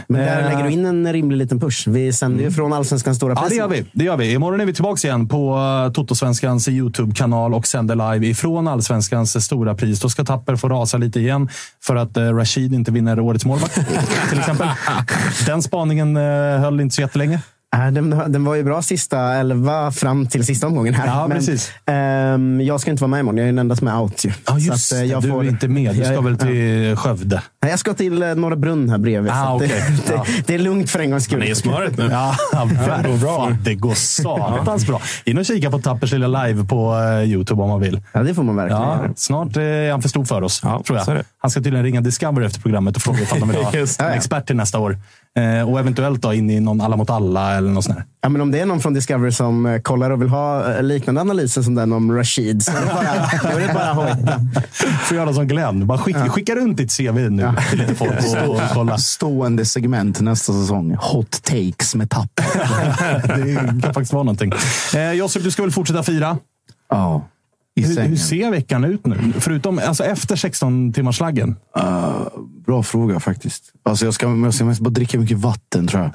Men där Eh. lägger du in en rimlig liten push. Vi sänder ju från Allsvenskans stora Ja, pris. det gör vi. Det gör vi. Imorgon är vi tillbaka igen på uh, Totosvenskans YouTube-kanal och sänder live ifrån Allsvenskans stora pris. Då ska Tapper få rasa lite igen för att uh, Rashid inte vinner Årets målvakt, till exempel. Den spaningen höll inte så jättelänge. Äh, Den, den var ju bra sista elva fram till sista omgången. här. Ja, Men, precis. ehm, jag ska inte vara med imorgon. Jag är den enda som är out. Ju. Ja, just Så att, eh, det. jag Du får- är inte med. Du ska Jag- väl till Skövde? Nej, jag ska till eh, Norra Brunn här bredvid. Ah, okej. det, Ja. det, det är lugnt för en gångs skull. Han är i smöret nu. Ja, verkligen. Det går satans bra. In och kika på Tappers lilla live på uh, YouTube om man vill. Ja, det får man verkligen Ja, göra. snart eh, är han för stor för oss, Ja, tror jag. det. Han ska tydligen ringa Discovery efter programmet och fråga ifall de vill ha det. en expert till nästa år. Eh, och eventuellt då in i någon Alla mot alla eller något sånt där. Ja, men om det är någon från Discovery som eh, kollar och vill ha eh, liknande analyser som den om Rashid, så är det bara, då är det bara att hojta. Får göra som Glenn. Bara skicka, skicka runt ditt CV nu till lite folk och, och kolla. Stående segment nästa säsong. Hot takes med tapp. Det kan faktiskt vara någonting. Eh, Josip, du ska väl fortsätta fira? Ja. I Hur, sängen. hur ser veckan ut nu? Förutom alltså efter 16 timmarslaggen. Bra fråga faktiskt. Alltså, jag, ska, jag ska mest bara dricka mycket vatten tror jag.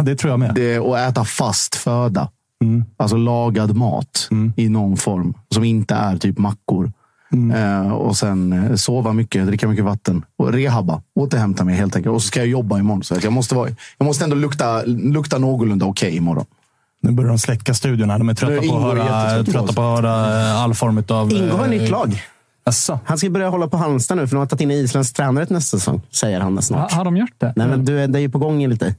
det tror jag med. Det, och äta fast föda. Alltså lagad mat i någon form. Som inte är typ mackor. Eh, och sen eh, sova mycket, dricka mycket vatten. Och rehabba. Återhämta mig helt enkelt. Och så ska jag jobba imorgon. Så jag, måste vara, jag måste ändå lukta, lukta någorlunda okej imorgon. Nu börjar de släcka studion här. De är trötta, på att, höra, trötta på att höra eh, all form av... Ingo har nytt lag. Asså? Han ska börja hålla på Halmstad nu, för de har tagit in en isländsk tränare till nästa säsong, säger han snart. Ha, har de gjort det? Nej, men du, det är ju på gång lite.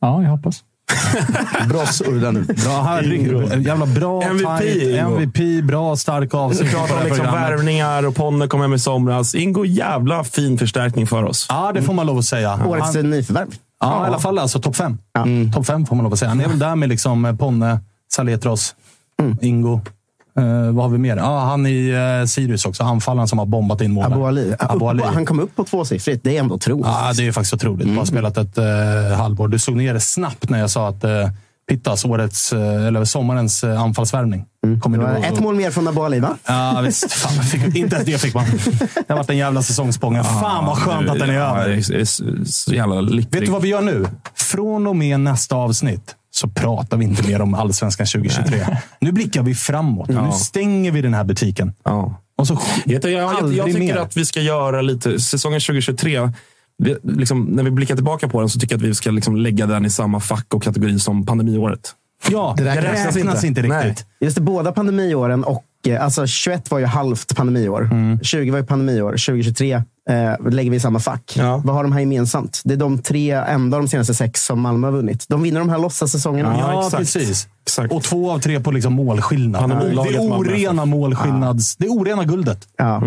Ja, jag hoppas. Bra surra nu. Bra, herregud. Jävla bra MVP, tight. MVP, bra, stark Vi avslut. på pratar om här liksom värvningar och Ponne kom hem i somras. Ingo, jävla fin förstärkning för oss. Ja, det får man lov att säga. Årets nyförvärv. Ja, i alla fall alltså topp fem. Mm. Topp fem får man lov att säga. Han är väl där med liksom eh, Ponne, Saletros, Ingo. Eh, vad har vi mer? Ja, han i uh, Sirius också. Anfallaren som har bombat in mål. Abu Ali. Abu Ali. Han kom upp på tvåsiffrigt. Det är ändå otroligt. Ja, det är faktiskt otroligt. Bara spelat ett uh, halvår. Du såg ner det snabbt när jag sa att uh, Pittas, årets, uh, eller sommarens uh, anfallsvärvning. Ihåg? ett mål mer från Abu Ali, va? Ja, visst. Fan, fick, inte ens det fick man. Det har varit en jävla säsongspång. Fan vad skönt att den är över. det är så- jävla lycklig. Vet du vad vi gör nu? Från och med nästa avsnitt så pratar vi inte mer om Allsvenskan 2023. Nu blickar vi framåt. Nu stänger vi den här butiken. Ja. Och så Jag, jag, jag, jag tycker mer. att vi ska göra lite... Säsongen 2023 vi, liksom, när vi blickar tillbaka på den så tycker jag att vi ska liksom lägga den i samma fack och kategori som pandemiåret. Ja, Det räknas inte, riktigt. Nej. Just det, båda pandemiåren och eh, alltså 21 var ju halvt pandemiår. 20 var ju pandemiår. 2023 eh, lägger vi i samma fack. Ja. Vad har de här gemensamt? Det är de tre enda de senaste sex som Malmö har vunnit. De vinner de här låtsassäsongerna. Ja, exakt. precis. Exakt. Och två av tre på liksom målskillnad. Pandemilaget det orena målskillnads... Det orena guldet. Ja.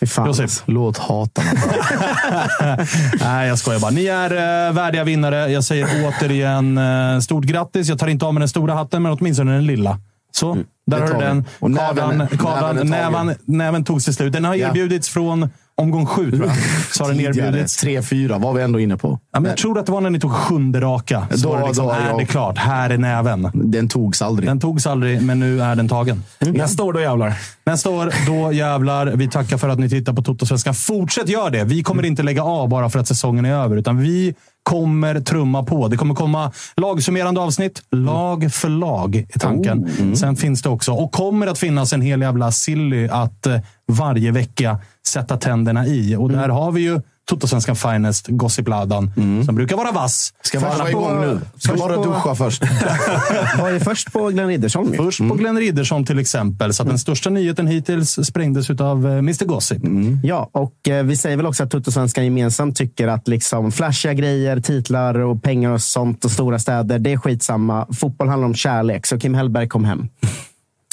Fy fan. Josef. Låt hatarna. Nej, jag skojar bara. Ni är uh, värdiga vinnare. Jag säger återigen uh, stort grattis. Jag tar inte av mig den stora hatten, men åtminstone den lilla. Så, där det har du den. Näven- Kadan, näven tagen. näven, näven togs till slut. Den har Ja. erbjudits från omgång sju, tror jag. Så har den erbjudits. tre, fyra var vi ändå inne på. Ja, men jag tror att det var när ni tog sjunde raka. Så Då- var det liksom, då är det klart. Här är näven. Den togs aldrig. Den togs aldrig, men nu är den tagen. Nästa år, då jävlar. Nästa år, då jävlar. Vi tackar för att ni tittar på Toto-svenskan. Fortsätt göra det. Vi kommer inte lägga av bara för att säsongen är över, utan vi kommer trumma på. Det kommer komma lagsummerande avsnitt. Lag för lag är tanken. Sen finns det också, och kommer att finnas en hel jävla silly att eh, varje vecka sätta tänderna i. Och där har vi ju Toto-svenskan Finest, Gossipladan, som brukar vara vass. Ska Först vara på- igång nu. Ska bara på- duscha först. Var ju först på Glenn Riddersholm. Först på Glenn Riddersson till exempel. Så att den största nyheten hittills sprängdes av Mr Gossip. Ja, och eh, vi säger väl också att Tuttosvenskan gemensamt tycker att liksom flashiga grejer, titlar och pengar och sånt och stora städer, det är skitsamma. Fotboll handlar om kärlek, så Kim Hellberg kom hem.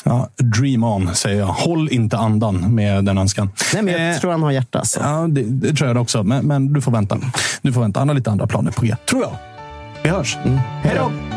Ja, dream on, säger jag. Håll inte andan med den önskan. Nej, men jag Eh, tror han har hjärta. alltså. Så. Ja, det, det tror jag också. Men, men du får vänta. Du får vänta. Han har lite andra planer på G. Tror jag. Vi hörs. Hej då!